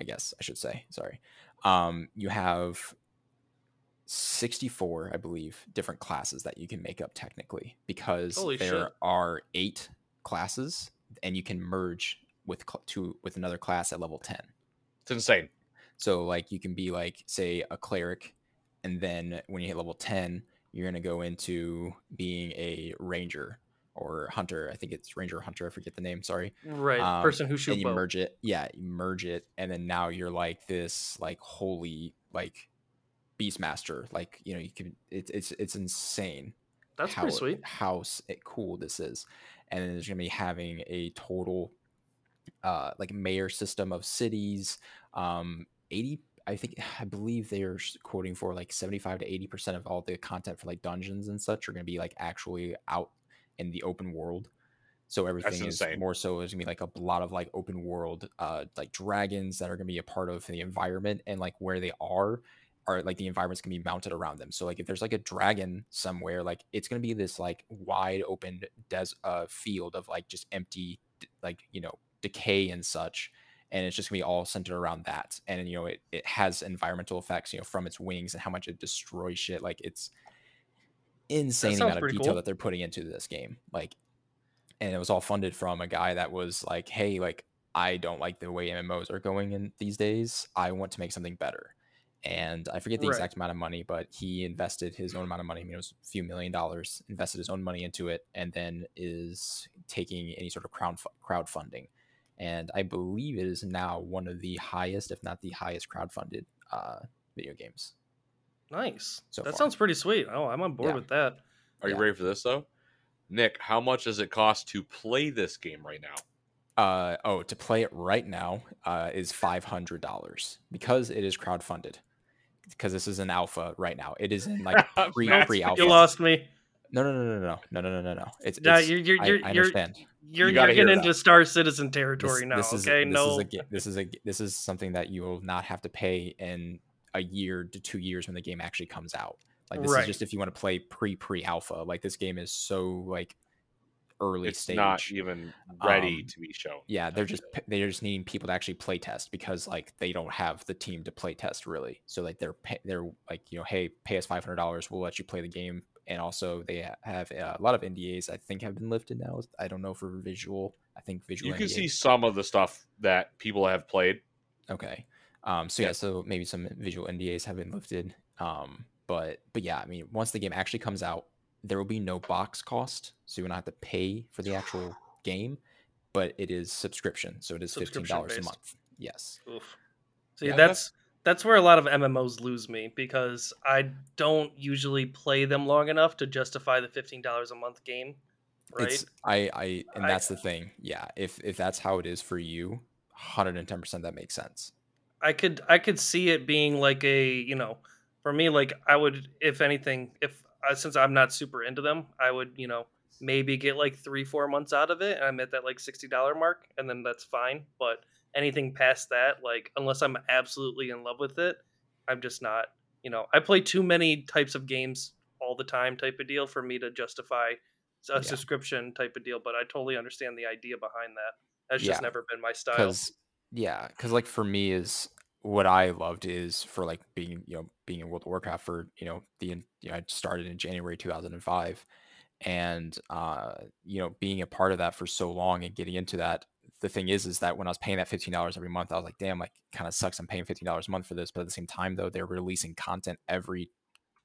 I guess I should say. Sorry. Um, you have 64, I believe, different classes that you can make up technically because Holy there shit. are eight classes, and you can merge with cl- to with another class at level 10. It's insane. So like you can be like say a cleric, and then when you hit level ten, you're gonna go into being a ranger or hunter. I think it's ranger hunter. I forget the name. Sorry. Right. Um, Person who and you bow. merge it. Yeah, you merge it, and then now you're like this like holy like beastmaster. Like you know you can. It's it's it's insane That's how pretty sweet. how it cool this is and then there's gonna be having a total uh like mayor system of cities um 80 i think (sighs) i believe they're quoting for like 75 to 80 percent of all the content for like dungeons and such are gonna be like actually out in the open world so everything is more so is gonna be like a lot of like open world uh like dragons that are gonna be a part of the environment and like where they are are like the environment's gonna be mounted around them. So like if there's like a dragon somewhere, like it's gonna be this like wide open des uh field of like just empty like you know decay and such. And it's just gonna be all centered around that. And you know, it, it has environmental effects, you know, from its wings and how much it destroys shit. Like it's insane amount of detail cool. that they're putting into this game. Like and it was all funded from a guy that was like, Hey, like I don't like the way MMOs are going in these days. I want to make something better and I forget the Right. exact amount of money, but he invested his own amount of money. I mean, it was a few million dollars. Invested his own money into it, and then is taking any sort of crowd crowdfunding. And I believe it is now one of the highest, if not the highest, crowdfunded uh, video games. Nice. so that far. sounds pretty sweet. Oh, I'm on board Yeah. with that. Are you ready for this though? Nick, how much does it cost to play this game right now? Uh, oh, to play it right now uh, is five hundred dollars because it is crowdfunded. Because this is an alpha right now. It is in like (laughs) pre pre alpha. You lost me. No, no, no, no, no, no, no, no, no, no. It's, No, it's you're you're you're I you're, understand. you're, You you're getting into out. Star Citizen territory now. this, okay, this no. is a, this is a this is something that you will not have to pay in a year to two years when the game actually comes out. Like this Right. is just if you want to play pre pre alpha. Like this game is so like early It's stage. not even ready Um, to be shown. yeah, they're just they're just needing people to actually play test because like they don't have the team to play test really. So like they're they're like you know hey pay us five hundred dollars we'll let you play the game and also they have a lot of NDAs I think have been lifted now. I don't know for visual. I think visual. You can NDAs see some of the stuff that people have played. Okay. Um, so yeah, Yeah. so maybe some visual NDAs have been lifted. Um, but but yeah, I mean, once the game actually comes out, there will be no box cost, so you will not have to pay for the actual (sighs) game, but it is subscription, so it is fifteen dollars a month. Yes. Oof. See, Yeah, that's that's where a lot of MMOs lose me because I don't usually play them long enough to justify the fifteen dollars a month game. Right? It's I I and I- that's the thing. Yeah, if if that's how it is for you, hundred and ten percent that makes sense. I could I could see it being like a you know, for me like I would if anything if uh, since I'm not super into them I would you know maybe get like three four months out of it and I'm at that like sixty dollar mark and then that's fine. But anything past that like unless I'm absolutely in love with it, I'm just not. You know, I play too many types of games all the time type of deal for me to justify a Yeah. subscription type of deal. But I totally understand the idea behind that. That's just never been my style. because yeah because like for me is what i loved is for like being you know being in world of warcraft for you know the you know i started in january 2005 and uh you know being a part of that for so long and getting into that the thing is is that when i was paying that $15 every month i was like damn like kind of sucks i'm paying $15 a month for this but at the same time though they're releasing content every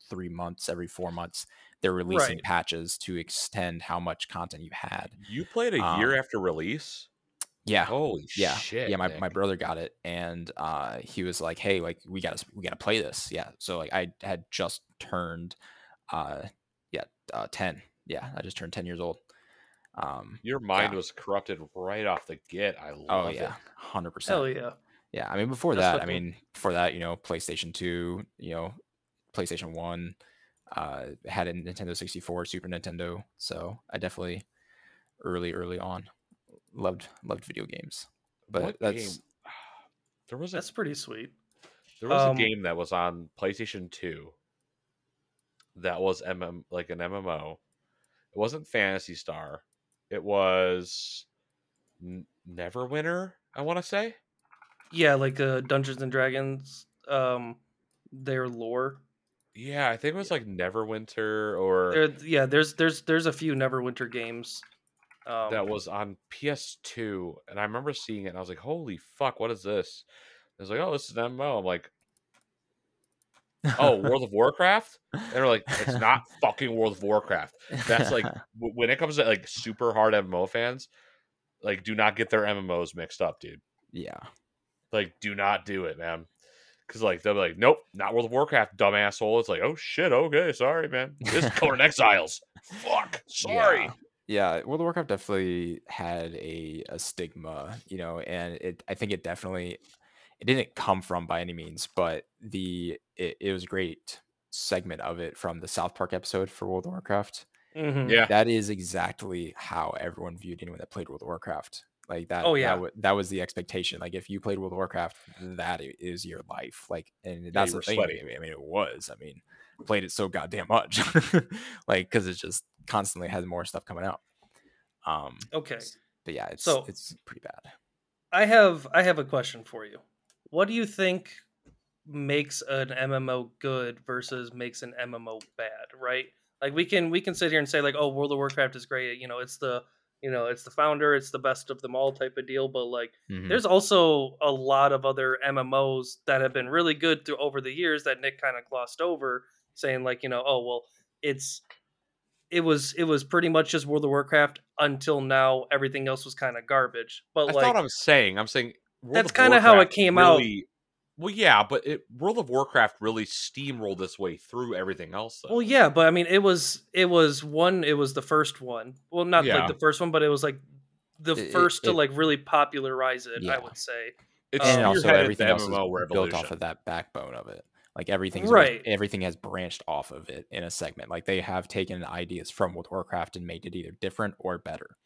three months every four months they're releasing Right. patches to extend how much content you had You played a Um, year after release. yeah Holy yeah shit! yeah my, Nick. my brother got it and uh he was like hey like we gotta we gotta play this yeah so like i had just turned uh yeah uh 10 yeah i just turned 10 years old um Your mind yeah. was corrupted right off the get. I love it. oh yeah it. 100% Hell yeah. Yeah, I mean before That's that, I fucking- mean before that, you know, PlayStation 2, you know, PlayStation 1, uh had a Nintendo 64, Super Nintendo. So I definitely early early on loved loved video games. But What that's game? (sighs) There was a That's pretty sweet. there was um, a game that was on PlayStation Two. That was MM like an MMO. It wasn't Phantasy Star. It was N- Neverwinter. I want to say. Yeah, like uh, Dungeons and Dragons, um, their lore. Yeah, I think it was like Neverwinter or There, yeah, there's there's there's a few Neverwinter games. Um, that was on PS2, and I remember seeing it, and I was like, "Holy fuck, what is this?" I was like, "Oh, this is an MMO." I'm like, "Oh, World of Warcraft?" And they're like, "It's not (laughs) fucking World of Warcraft." That's like (laughs) w- when it comes to like super hard MMO fans, like do not get their MMOs mixed up, dude. yeah. Like, do not do it, man. Because like they'll be like, "Nope, not World of Warcraft, dumb asshole." It's like, "Oh shit, okay, sorry, man. This is (laughs) Conan Exiles. Fuck, sorry." Yeah. yeah, World of Warcraft definitely had a, a stigma, you know, and it I think it definitely it didn't come from by any means, but the it, it was a great segment of it from the South Park episode for World of Warcraft. mhm. Yeah, That is exactly how everyone viewed anyone that played World of Warcraft. Like that. Oh, yeah. that, wa- that was the expectation. Like if you played World of Warcraft, that is your life. Like, and that's were the thing. sweaty. I mean, it was. I mean, played it so goddamn much, (laughs) like because it just constantly has more stuff coming out. Um, Okay, but yeah, it's So- it's pretty bad. I have I have a question for you. What do you think makes an MMO good versus makes an MMO bad? Right? Like we can we can sit here and say like, oh, World of Warcraft is great. You know, it's the you know it's the founder, it's the best of them all type of deal. But like, Mhm. there's also a lot of other MMOs that have been really good through over the years that Nick kind of glossed over, saying like, you know, oh well, it's it was it was pretty much just World of Warcraft until now. Everything else was kind of garbage. But That's like, what I'm saying. I'm saying World That's kinda how it Warcraft came out. Well, yeah, but it, World of Warcraft really steamrolled its way through everything else. Though. Well, yeah, but I mean, it was it was one. It was the first one. Well, not Yeah. like the first one, but it was like the It- it- first to it- like really popularize it. I would say. it's Um, and also everything the else is MMO built off of that backbone of it. Like everything's Right. always- everything has branched off of it in a segment. Like they have taken ideas from World of Warcraft and made it either different or better.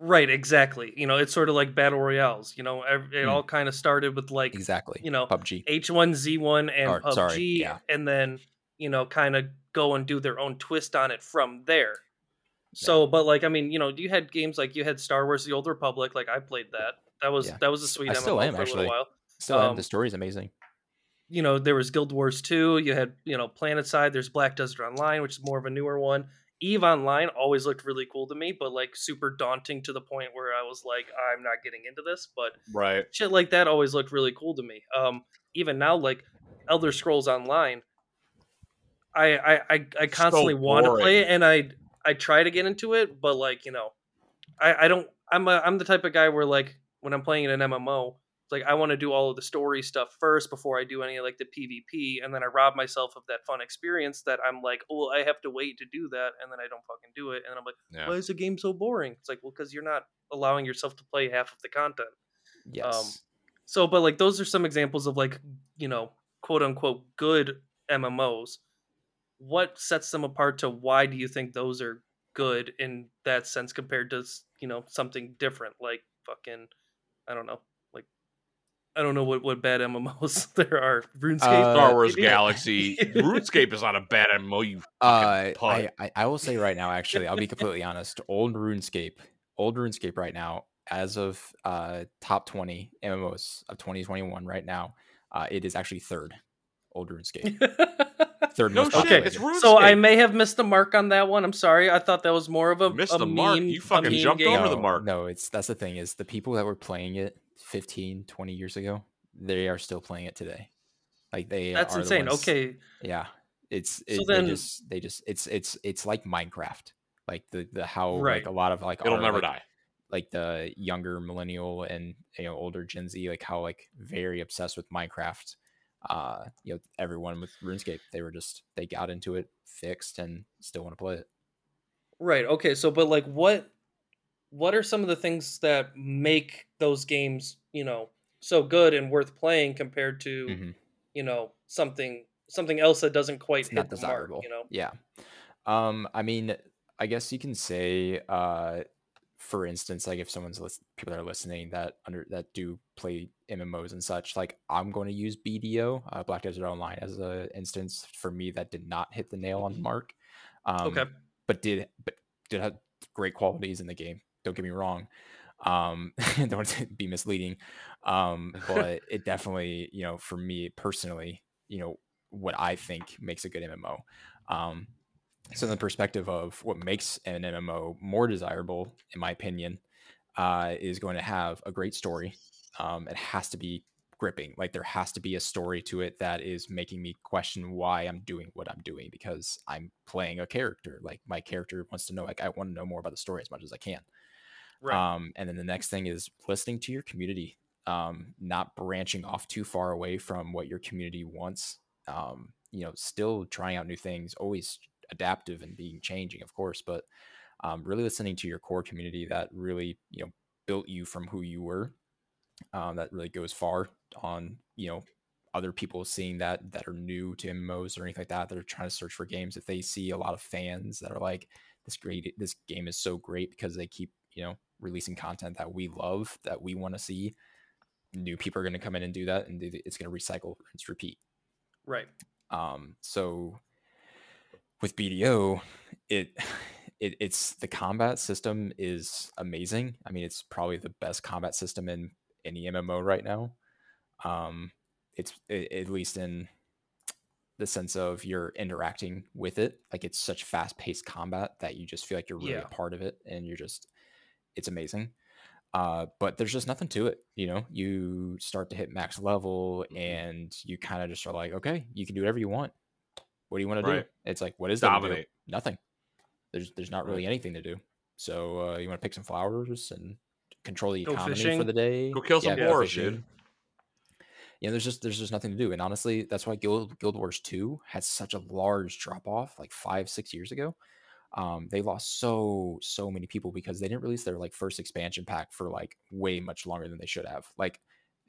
Right, exactly. You know, it's sort of like battle royales. You know, it Hmm. all kind of started with like Exactly. you know, PUBG. H1Z1 and Or, PUBG, sorry, yeah. and then you know, kind of go and do their own twist on it from there. So, but like, I mean, you know, you had games like you had Star Wars: The Old Republic. Like I played that. That was Yeah. that was a sweet I MMO still am, for a actually. little while. Still, am. um, the story's amazing. you know, there was Guild Wars 2, you had, you know, PlanetSide, there's Black Desert Online, which is more of a newer one. Eve Online always looked really cool to me, but like super daunting to the point where I was like, I'm not getting into this. But right. shit like that always looked really cool to me. Um, even now, like Elder Scrolls Online, I I I, I constantly want to play it, and I I try to get into it, but like you know, I I don't. I'm a, I'm the type of guy where like when I'm playing in an MMO, like I want to do all of the story stuff first before I do any like the PvP, and then I rob myself of that fun experience that I'm like, oh, I have to wait to do that, and then I don't fucking do it, and I'm like, Yeah. why is the game so boring? It's like, well, because you're not allowing yourself to play half of the content. Um, yes. So, but like those are some examples of like you know quote unquote good MMOs. What sets them apart? To why do you think those are good in that sense compared to you know something different like fucking I don't know I don't know what what bad MMOs (laughs) there are. RuneScape, Uh, Star Wars (laughs) maybe? Galaxy. RuneScape is not a bad MMO. You Uh. I, I I will say right now, actually, I'll be completely honest. Old RuneScape, old RuneScape right now, as of uh top twenty MMOs of 2021 right now, uh, it is actually third. Old RuneScape, (laughs) third no most shit. popular. It's RuneScape. so I may have missed the mark on that one. I'm sorry. I thought that was more of a Missed a the mark. You fucking jumped game. over the mark. No, it's that's the thing is the people that were playing it 15, 20 years ago, they are still playing it today. Like they That's are the insane. ones- Okay, Yeah, it's So then- they just they just it's it's it's like Minecraft, like the the how Right. like a lot of like It'll our, never like, die. like the younger millennial and you know older Gen Z, like how like very obsessed with Minecraft. Uh, you know, everyone with RuneScape, they were just they got into it, fixed, and still want to play it. Right. Okay. So, but like, what what are some of the things that make those games, you know, so good and worth playing compared to Mhm. you know something something else that doesn't quite It's hit the desirable. mark. You know, Yeah. Um, I mean, I guess you can say, uh, for instance, like if someone's list- people that are listening that under that do play MMOs and such, like I'm going to use BDO, uh, Black Desert Online, as an instance for me that did not hit the nail on the mark. Um, okay, but did but did have great qualities in the game. Don't get me wrong. Um, (laughs) don't want to be misleading. Um, (laughs) but it definitely, you know, for me personally, you know, what I think makes a good MMO. Um, so, the perspective of what makes an MMO more desirable, in my opinion, uh, is going to have a great story. Um, it has to be gripping. Like there has to be a story to it that is making me question why I'm doing what I'm doing because I'm playing a character. Like my character wants to know. Like I want to know more about the story as much as I can. Right, Um, and then the next thing is listening to your community, um, not branching off too far away from what your community wants. Um, you know, still trying out new things, always adaptive and being changing, of course, but um, really listening to your core community that really, you know, built you from who you were. Um, that really goes far on, you know, other people seeing that that are new to MMOs or anything like that that are trying to search for games. If they see a lot of fans that are like, this great, this game is so great because they keep, you know, releasing content that we love, that we want to see. New people are going to come in and do that, and it's going to recycle, rinse, repeat. right. Um, so with BDO, it, (sighs) it it's the combat system is amazing. I mean, it's probably the best combat system in any MMO right now. Um, it's a- at least in the sense of you're interacting with it. Like it's such fast paced combat that you just feel like you're really Yeah. a part of it, and you're just it's amazing. Uh, but there's just nothing to it. You know, you start to hit max level Mhm. and you kind of just are like, okay, you can do whatever you want. What do you want to do? It's like, what is? Dominate. Nothing. There's there's not really Right. anything to do. So uh, you want to pick some flowers and control the Go economy for the day. Go kill some go boars, fishing. dude. Yeah, there's just there's just nothing to do, and honestly, that's why Guild Guild Wars Two had such a large drop off like five six years ago. Um, they lost so so many people because they didn't release their like first expansion pack for like way much longer than they should have. Like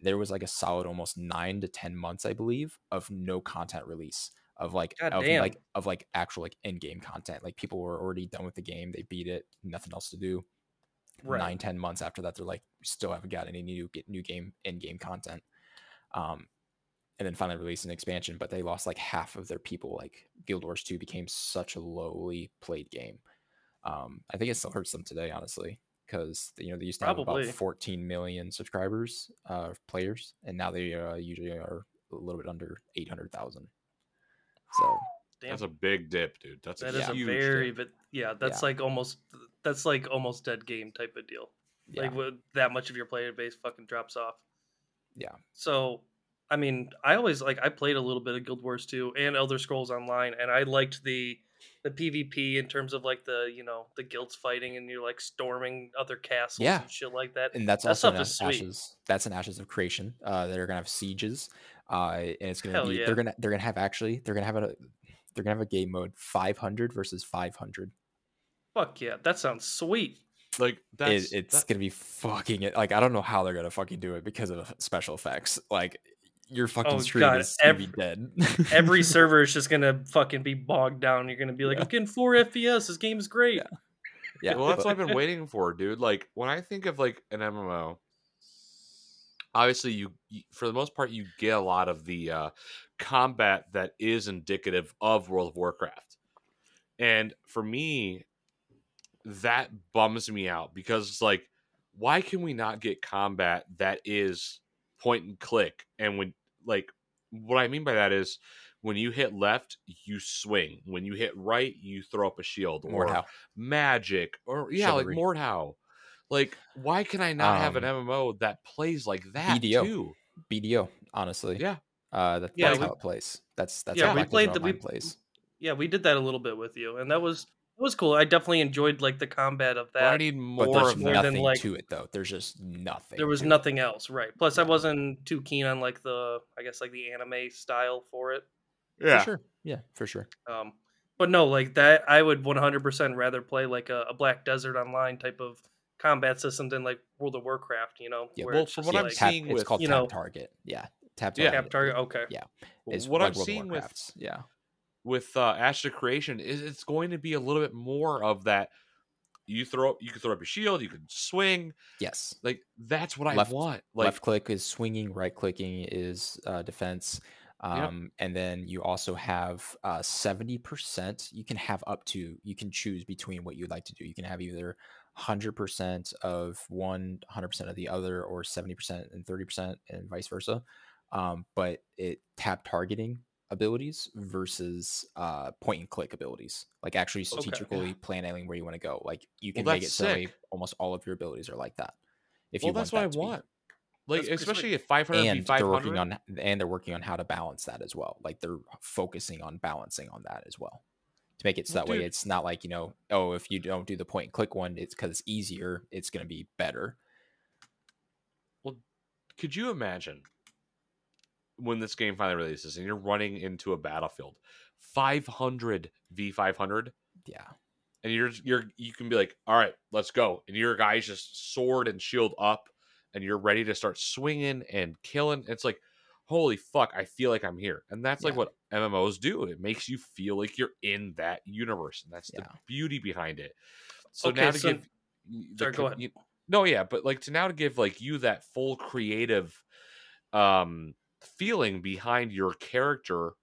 there was like a solid almost nine to ten months, I believe, of no content release of like God of damn. like of like actual like in game content. Like people were already done with the game, they beat it, nothing else to do. Right. Nine ten months after that, they're like, we still haven't got any new get new game in game content. Um, and then finally released an expansion, but they lost like half of their people. Like Guild Wars 2 became such a lowly played game. Um, I think it still hurts them today, honestly, because you know they used to have about 14 million subscribers, uh, players, and now they uh, usually are a little bit under 800,000. So (sighs) Damn. That's a big dip, dude. That's That a is a very, dip. but yeah, that's Yeah. like almost that's like almost dead game type of deal. yeah, Like with that much of your player base fucking drops off. Yeah. So, I mean, I always like I played a little bit of Guild Wars 2 and Elder Scrolls Online, and I liked the the PvP in terms of like the you know the guilds fighting and you're like storming other castles Yeah. and shit like that. and that's That also stuff an ashes. That's an ashes of creation. Uh, they're gonna have sieges, uh, and it's gonna Hell be. yeah. They're gonna they're gonna have actually they're gonna have a they're gonna have a game mode 500 versus 500. Fuck yeah, that sounds sweet. Like that's it, it's that- gonna be fucking it. Like I don't know how they're gonna fucking do it because of special effects. Like your fucking Oh, stream God, is gonna be dead. Every (laughs) server is just gonna fucking be bogged down. You're gonna be like, Yeah. I'm getting four FPS. This game's great. Yeah. yeah, well, that's but- what I've been waiting for, dude. Like when I think of like an MMO, obviously you, you for the most part you get a lot of the uh, combat that is indicative of World of Warcraft, and for me, that bums me out because it's like, why can we not get combat that is point and click? And when like what I mean by that is. When you hit left, you swing. When you hit right, you throw up a shield. or Mordhau. magic or yeah, Chivalry. like Mordhau. Like, why can I not have an Um, MMO that plays like that BDO. too? BDO, honestly. Yeah, Uh, that, Yeah, that's we- how it plays. That's that's Yeah, how we Black played the- we- plays. Yeah, we did that a little bit with you, and that was that was cool. I definitely enjoyed like the combat of but I that. need But more there's of more that. than, like- to it though. There's just nothing. there was to it. nothing else, right? Plus, I wasn't too keen on like the I guess like the anime style for it. Yeah, For sure. Yeah, for sure. Um, but no, like that, I would 100% rather play like a, a Black Desert Online type of combat system than like World of Warcraft. You know, Yeah, where well, it's from just what I'm tap, seeing it's with- called you tap know- target. Yeah, tap Yeah. target. tap target. Okay, Yeah, is what like I'm World seeing with yeah, with uh, of Creation is it's going to be a little bit more of that. You throw, you can throw up your shield, you can swing. yes. Like that's what Left- I want. Like left click is swinging, right clicking is uh, defense. Um, And then you also have uh, 70%. You can have up to, you can choose between what you'd like to do. You can have either 100% of one, 100% of the other, or 70% and 30%, and vice versa. Um, but it tap targeting abilities versus uh, point and click abilities, like actually strategically planning where you want to go. Like you Well, can make it so almost all of your abilities are like that. If well, you that's want what I that be. want. Like That's especially at 500 v and they're working on and they're working on how to balance that as well like they're focusing on balancing on that as well to make it so Well, that way it's not like you know oh if you don't do the point and click one it's because it's easier it's going to be better well Could you imagine when this game finally releases and you're running into a battlefield, 500 v 500, yeah and you're you're you can be like, all right, let's go, and your guys just sword and shield up, and you're ready to start swinging and killing. It's like, holy fuck, I feel like I'm here, and that's like what MMOs do. It makes you feel like you're in that universe, and that's the beauty behind it. So Okay, now to so- give, the Sorry, go ahead. you- no, yeah, but like to now to give like you that full creative, um, feeling behind your character,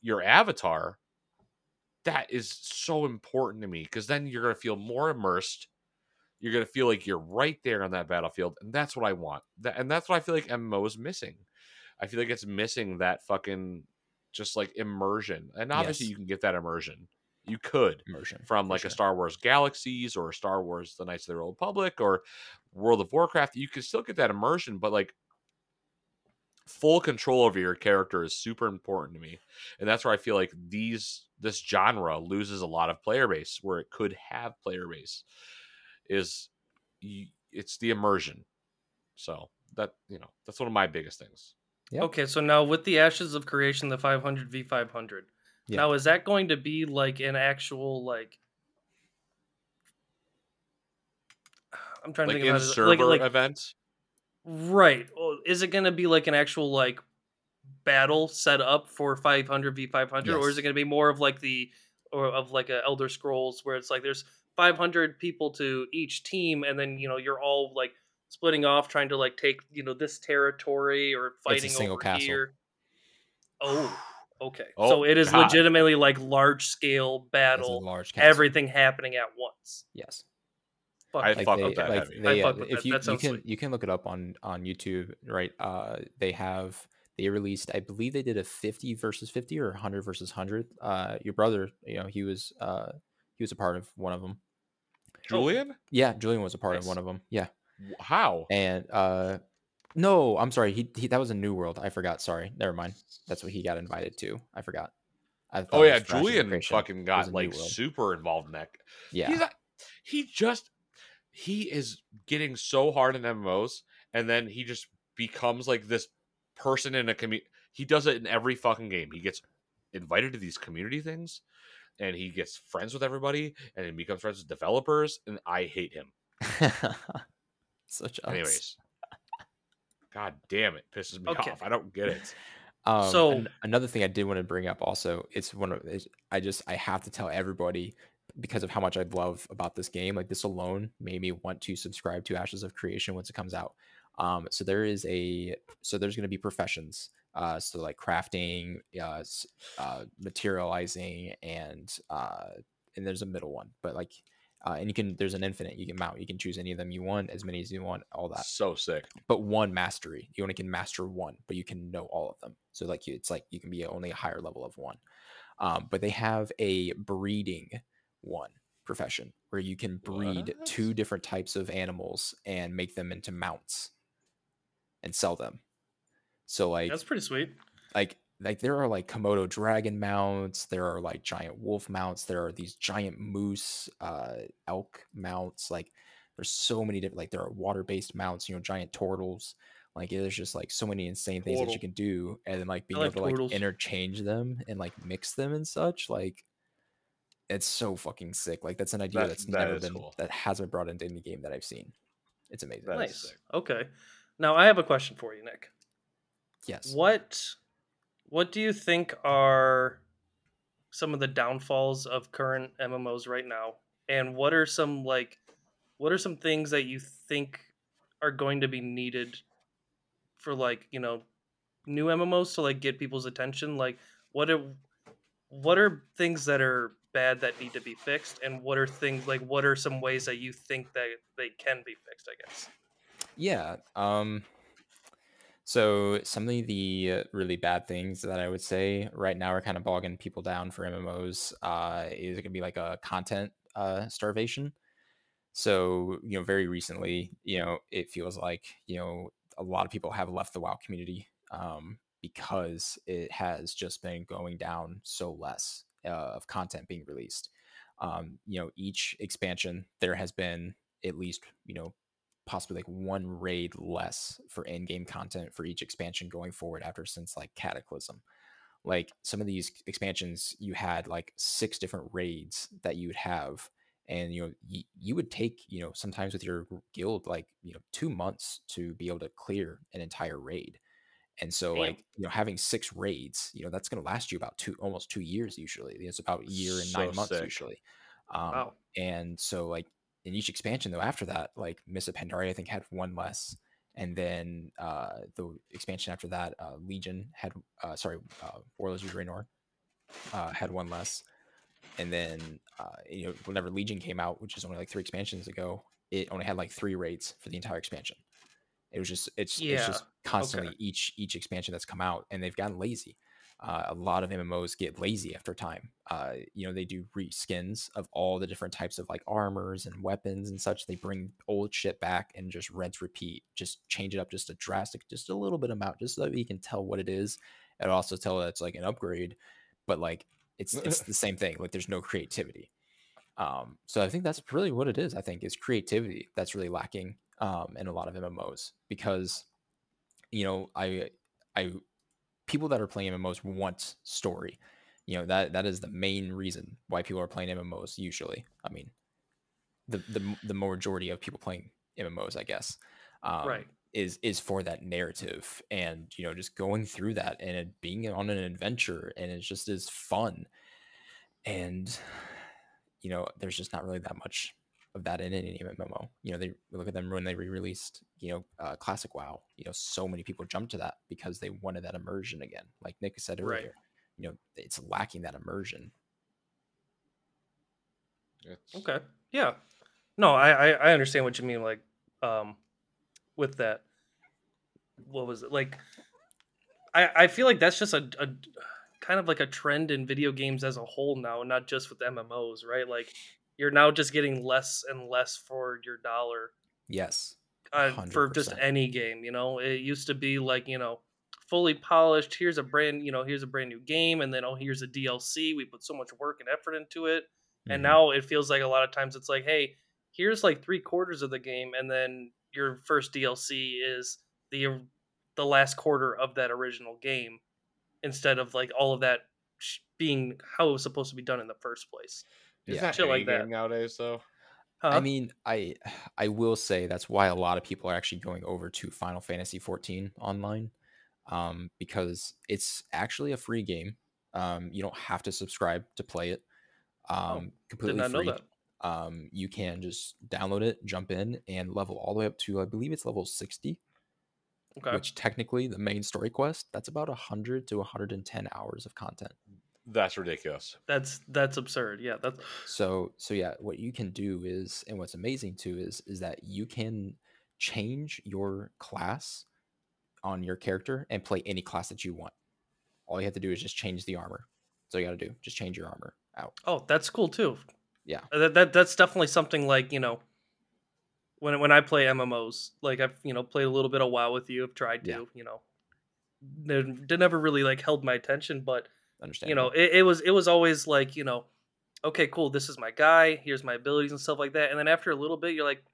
your avatar that is so important to me because then you're going to feel more immersed you're going to feel like you're right there on that battlefield and that's what i want and that's what i feel like mmo is missing i feel like it's missing that fucking just like immersion and obviously Yes. you can get that immersion you could immersion from like sure. a Star Wars Galaxies or Star Wars The Knights of the Old Public or World of Warcraft, you can still get that immersion, but like full control over your character is super important to me. And that's where I feel like these this genre loses a lot of player base where it could have player base is it's the immersion. So that you know, that's one of my biggest things. Yep. Okay, so now with the Ashes of Creation, the 500 v 500. Yeah. Now is that going to be like an actual like? (sighs) I'm trying to Like think in about it. server Like, like events. Right? Oh, is it going to be like an actual like battle set up for 500 v 500, or is it going to be more of like the or of like a Elder Scrolls where it's like there's 500 people to each team, and then you know you're all like splitting off trying to like take you know this territory or fighting single over castle. here. Oh, okay. Oh, so it is God. legitimately like large scale battle, large everything happening at once. yes Fuck I yeah. fuck they, with that like heavy. they, I uh, fuck with if that. you That you can sweet. you can look it up on on YouTube, right? Uh, they have they released, I believe they did a fifty versus fifty or hundred versus hundred. Uh, your brother, you know, he was uh he was a part of one of them. Julian? Yeah, Julian was a part Nice. of one of them. Yeah, How? and uh, no, I'm sorry, he, he that was a New World. I forgot. Sorry, never mind. That's what he got invited to. I forgot. I Oh yeah, was for Ashes of Julian fucking got like super involved in that. Yeah, He's not, he just he is getting so hard in MMOs, and then he just becomes like this person in a community. He does it in every fucking game. He gets invited to these community things, and he gets friends with everybody, and he becomes friends with developers. And I hate him. (laughs) such. Anyways, god damn it, pisses me Okay. off. I don't get it. (laughs) Um, So- another thing I did want to bring up also, it's one of is I just I have to tell everybody because of how much I love about this game. Like this alone made me want to subscribe to Ashes of Creation once it comes out. Um, so there is a so there's going to be professions. Uh, so like crafting, uh, uh, materializing, and uh, and there's a middle one, but like. Uh, and you can there's an infinite you can mount you can choose any of them you want as many as you want all that So sick. but one mastery. You only can master one, but you can know all of them. So like you, it's like you can be only a higher level of one. Um, but they have a breeding one profession where you can breed What? two different types of animals and make them into mounts and sell them. So like That's pretty sweet. like like there are like komodo dragon mounts there are like giant wolf mounts there are these giant moose uh elk mounts like there's so many different like there are water based mounts you know giant turtles like there's just like so many insane things that you can do and then like being like able to like turtles. interchange them and like mix them and such like it's so fucking sick. Like that's an idea That- that's that never been cool. that hasn't been brought into any game that I've seen. It's amazing. That is nice. sick. Okay. Now I have a question for you, Nick. yes. What what do you think are some of the downfalls of current MMOs right now? And what are some like what are some things that you think are going to be needed for like, you know, new MMOs to like get people's attention? Like what are what are things that are bad that need to be fixed and what are things like what are some ways that you think that they can be fixed, I guess? Yeah. Um so some of the really bad things that I would say right now are kind of bogging people down for MMOs uh is it gonna be like a content uh starvation. So, you know, very recently, you know, it feels like, you know, a lot of people have left the WoW community um because it has just been going down so less uh, of content being released. Um, you know, each expansion there has been at least, you know, possibly like one raid less for in-game content for each expansion going forward after since like cataclysm like some of these expansions you had like six different raids that you would have and you know y- you would take you know sometimes with your guild like you know two months to be able to clear an entire raid and so Damn. like you know having six raids you know that's going to last you about two almost two years usually it's about a year and So nine months sick. usually um, Wow. and so like in each expansion though after that like Mists of Pandaria I think had one less and then uh the expansion after that uh Legion had uh sorry uh Warlords of Draenor uh had one less and then uh you know whenever Legion came out which is only like three expansions ago it only had like three raids for the entire expansion it was just it's it's just constantly each each expansion that's come out and they've gotten lazy uh, a lot of MMOs get lazy after time. Uh, you know, they do reskins of all the different types of like armors and weapons and such. They bring old shit back and just rinse, repeat, just change it up just a drastic, just a little bit amount, just so that we can tell what it is. And also tell that it's like an upgrade, but like it's it's the same thing. Like there's no creativity. Um, so I think that's really what it is. I think is creativity that's really lacking um, in a lot of MMOs because you know I I people that are playing MMOs want story. You know that that is the main reason why people are playing MMOs. Usually, I mean, the the the majority of people playing MMOs, I guess, um, Right. is is for that narrative and you know just going through that and it being on an adventure and it just is fun. And you know, there's just not really that much of that in any MMO. You know, they look at them when they re-released, you know, uh, classic WoW. You know, so many people jumped to that because they wanted that immersion again. Like Nick said earlier, Right. you know, it's lacking that immersion. It's- Okay. Yeah. No, I, I I understand what you mean. Like, um, with that, what was it like? I I feel like that's just a, a kind of like a trend in video games as a whole now, not just with MMOs, right? Like, you're now just getting less and less for your dollar Yes. uh, for just any game. You know, it used to be like you know, fully polished. Here's a brand, you know, here's a brand new game, and then oh, here's a DLC. We put so much work and effort into it, and Mhm. now it feels like a lot of times it's like, hey, here's like three quarters of the game, and then your first DLC is the the last quarter of that original game, instead of like all of that being how it was supposed to be done in the first place. Is Yeah. that Shit any like that. nowadays though? Huh? I mean, I I will say that's why a lot of people are actually going over to Final Fantasy 14 online, um, because it's actually a free game. Um, you don't have to subscribe to play it. Um, did completely not know free. that. Um, you can just download it, jump in, and level all the way up to I believe it's level 60, Okay. which technically the main story quest that's about 100 to 110 hours of content. That's ridiculous. That's that's absurd. Yeah, that's So so yeah, what you can do is and what's amazing too is is that you can change your class on your character and play any class that you want. All you have to do is just change the armor. That's all you got to do. Just change your armor out. Oh, that's cool too. Yeah. Uh, That, that that's definitely something like you know. When when I play MMOs, like I've you know played a little bit of WoW with you, I've tried to Yeah. you know. They, they never really like held my attention, but Understand? you know it, it was it was always like you know, okay, cool, this is my guy. Here's my abilities and stuff like that. And then after a little bit, you're like,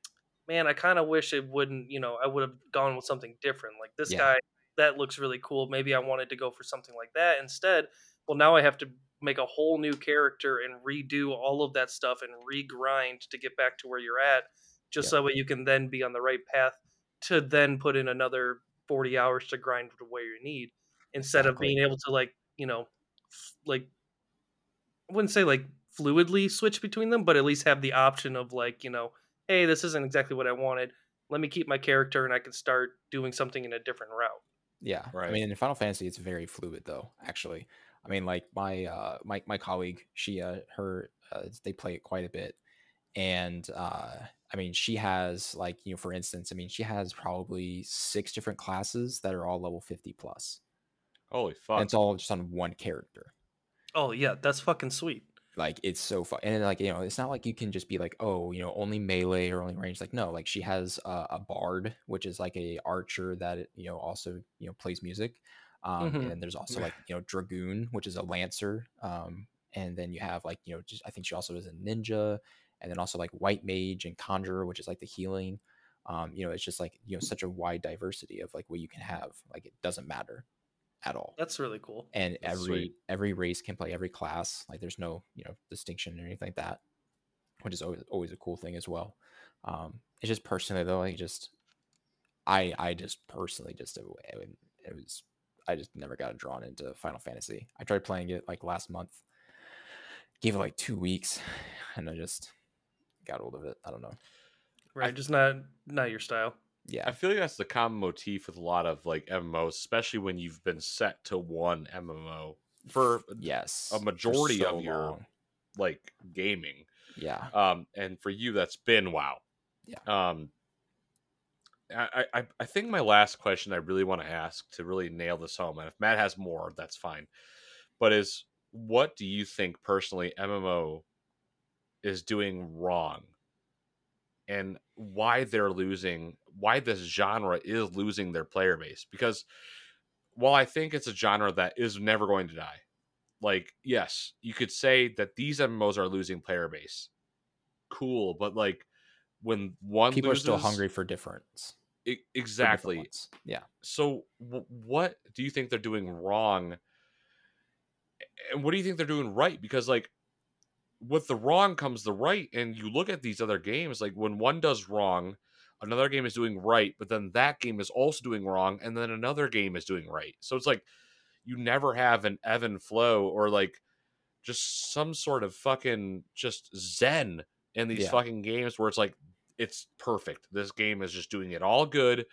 man, I kind of wish it wouldn't. You know, I would have gone with something different. Like this Yeah. guy, that looks really cool. Maybe I wanted to go for something like that instead. Well, now I have to make a whole new character and redo all of that stuff and regrind to get back to where you're at, just Yeah. so that you can then be on the right path to then put in another 40 hours to grind to where you need instead of being able to like you know like I wouldn't say like fluidly switch between them, but at least have the option of like, you know, hey, this isn't exactly what I wanted. Let me keep my character and I can start doing something in a different route. Yeah, Right. I mean, in Final Fantasy, it's very fluid though. Actually, I mean, like my uh, my my colleague, she uh, her uh, they play it quite a bit, and uh, I mean, she has like you know, for instance, I mean, she has probably six different classes that are all level fifty plus, Holy and fuck! it's all just on one character. Oh yeah, that's fucking sweet. Like it's so fun, and like you know, it's not like you can just be like, oh, you know, only melee or only range. Like no, like she has a, a bard, which is like a archer that you know also you know plays music. Um, Mhm. And then there's also (laughs) like you know dragoon, which is a lancer. Um, and then you have like you know just I think she also is a ninja, and then also like white mage and conjurer, which is like the healing. Um, you know, it's just like you know such a wide diversity of like what you can have. Like it doesn't matter at all That's really cool. and That's every sweet. every race can play every class like there's no you know distinction or anything like that which is always, always a cool thing as well um it's just personally though i just i i just personally just it, it, it was i just never got drawn into final fantasy i tried playing it like last month gave it like two weeks (sighs) and i just got hold of it i don't know Right, just not not your style. Yeah I feel like that's the common motif with a lot of like MMOs, especially when you've been set to one MMO for yes a majority so of your- long. like gaming. yeah Um, and for you, that's been WoW. Yeah. Um, I, I I think my last question I really want to ask to really nail this home, and if Matt has more, that's fine. But is what do you think personally MMO is doing wrong, and why they're losing? Why this genre is losing their player base? Because while I think it's a genre that is never going to die, like yes, you could say that these MMOs are losing player base. Cool, but like when one people are still hungry for difference for different exactly. yeah So, w- what do you think they're doing wrong? And what do you think they're doing right? Because, like, with the wrong comes the right. And you look at these other games, like, when one does wrong, another game is doing right, but then that game is also doing wrong, and then another game is doing right. So it's like you never have an ebb and flow or, like, just some sort of fucking just zen in these Yeah. fucking games where it's like, it's perfect. This game is just doing it all good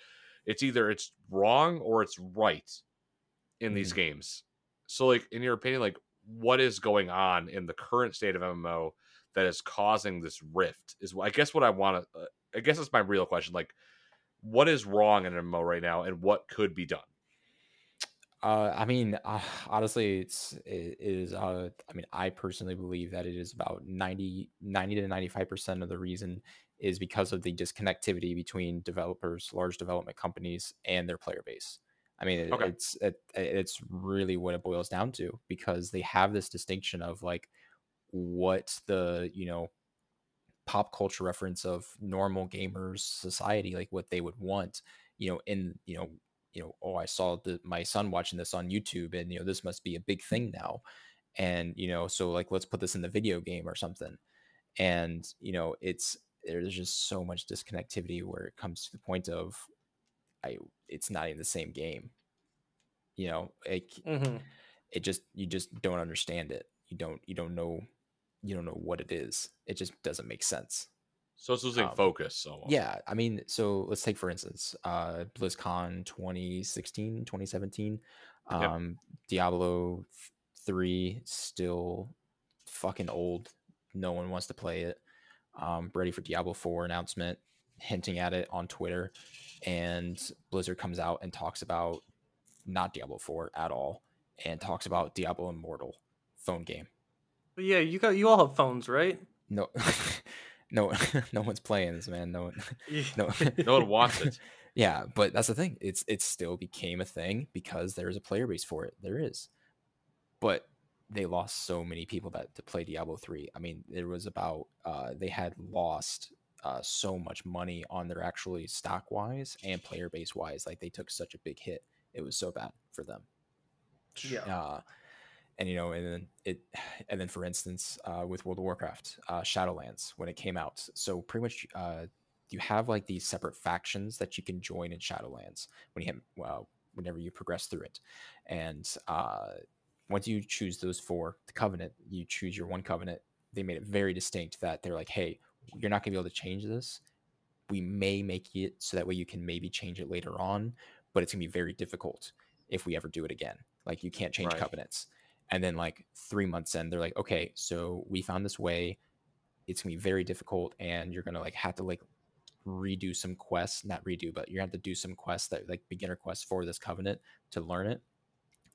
it's either it's wrong or it's right in these mm-hmm. games. So like in your opinion like what is going on in the current state of MMO that is causing this rift is I guess what I want to uh, I guess that's my real question like what is wrong in MMO right now and what could be done? Uh, I mean, uh, honestly, it's it is. Uh, I mean, I personally believe that it is about 90, 90 to ninety five percent of the reason is because of the disconnectivity between developers, large development companies, and their player base. I mean, it, Okay. it's it, it's really what it boils down to because they have this distinction of like what the you know pop culture reference of normal gamers society like what they would want you know in you know you know oh i saw the, my son watching this on youtube and you know this must be a big thing now and you know so like let's put this in the video game or something and you know it's there's just so much disconnectivity where it comes to the point of i it's not even the same game. You know it, hmm it just you just don't understand it. You don't you don't know you don't know what it is. It just doesn't make sense. So it's losing Um, focus almost. yeah i mean so let's take for instance uh blizzcon 2016 2017 Yep. um diablo 3 still fucking old. No one wants to play it. Um ready for diablo 4 announcement hinting at it on twitter and blizzard comes out and talks about not diablo 4 at all and talks about diablo immortal phone game. Yeah, you got you all have phones, right? no (laughs) no (laughs) no one's playing this man. No one (laughs) no No one wants it. yeah but that's the thing. It's it still became a thing because there's a player base for it. There is. But they lost so many people that to play diablo 3 i mean there was about uh they had lost uh, so much money on their actually stock wise and player base wise like they took such a big hit it was so bad for them Yeah. uh, and you know and then it (sighs) and then for instance uh, with world of warcraft uh, shadowlands when it came out so pretty much uh, you have like these separate factions that you can join in shadowlands when you have well whenever you progress through it and uh, once you choose those four the covenant you choose your one covenant they made it very distinct that they're like hey you're not going to be able to change this we may make it so that way you can maybe change it later on but it's going to be very difficult if we ever do it again. Like you can't change Right. covenants. And then like three months in they're like okay so we found this way. It's gonna be very difficult and you're gonna like have to like redo some quests not redo but you're gonna have to do some quests that like beginner quests for this covenant to learn it.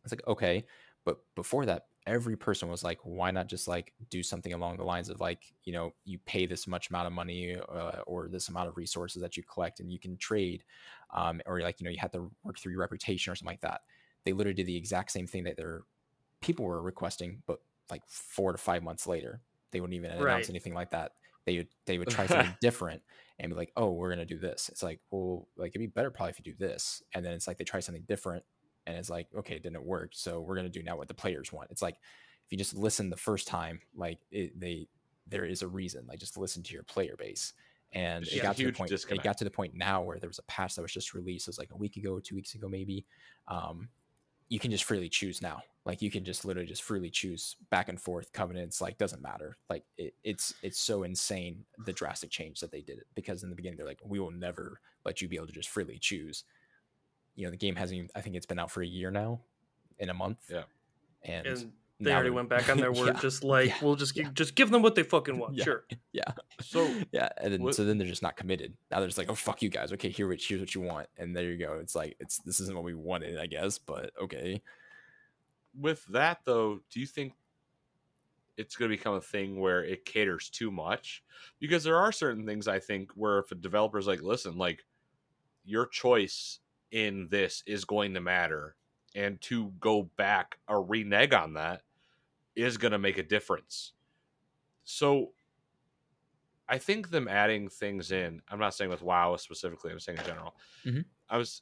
It's like okay but before that every person was like why not just like do something along the lines of like you know you pay this much amount of money uh, or this amount of resources that you collect and you can trade um, or like you know you have to work through your reputation or something like that. They literally did the exact same thing that their people were requesting but like four to five months later they wouldn't even announce Right. anything like that. They would they would try something (laughs) different and be like oh we're gonna do this. It's like well like it'd be better probably if you do this. And then it's like they try something different and it's like okay it didn't work? So we're going to do now what the players want. It's like if you just listen the first time like it, they there is a reason like just listen to your player base. And it got to the point it got to the point now where there was a patch that was just released it was like a week ago two weeks ago maybe. Um you can just freely choose now. Like you can just literally just freely choose back and forth covenants like doesn't matter. Like it, it's it's so insane the drastic change that they did it. Because in the beginning they're like we will never let you be able to just freely choose you know the game hasn't even, i think it's been out for a year now in a month Yeah. and, and they already they're- went back on (laughs) their word, Yeah, just like yeah, we'll just yeah. just give them what they fucking want. Yeah. Sure. (laughs) yeah So (laughs) yeah and then what- so then they're just not committed now they're just like oh fuck you guys okay here here's what you want and there you go it's like it's this isn't what we wanted i guess but okay with that though, do you think it's going to become a thing where it caters too much? Because there are certain things I think where if a developer's like, listen, like your choice in this is going to matter, and to go back or renege on that is going to make a difference. So I think them adding things in, I'm not saying with WoW specifically, I'm saying in general. Mhm. I was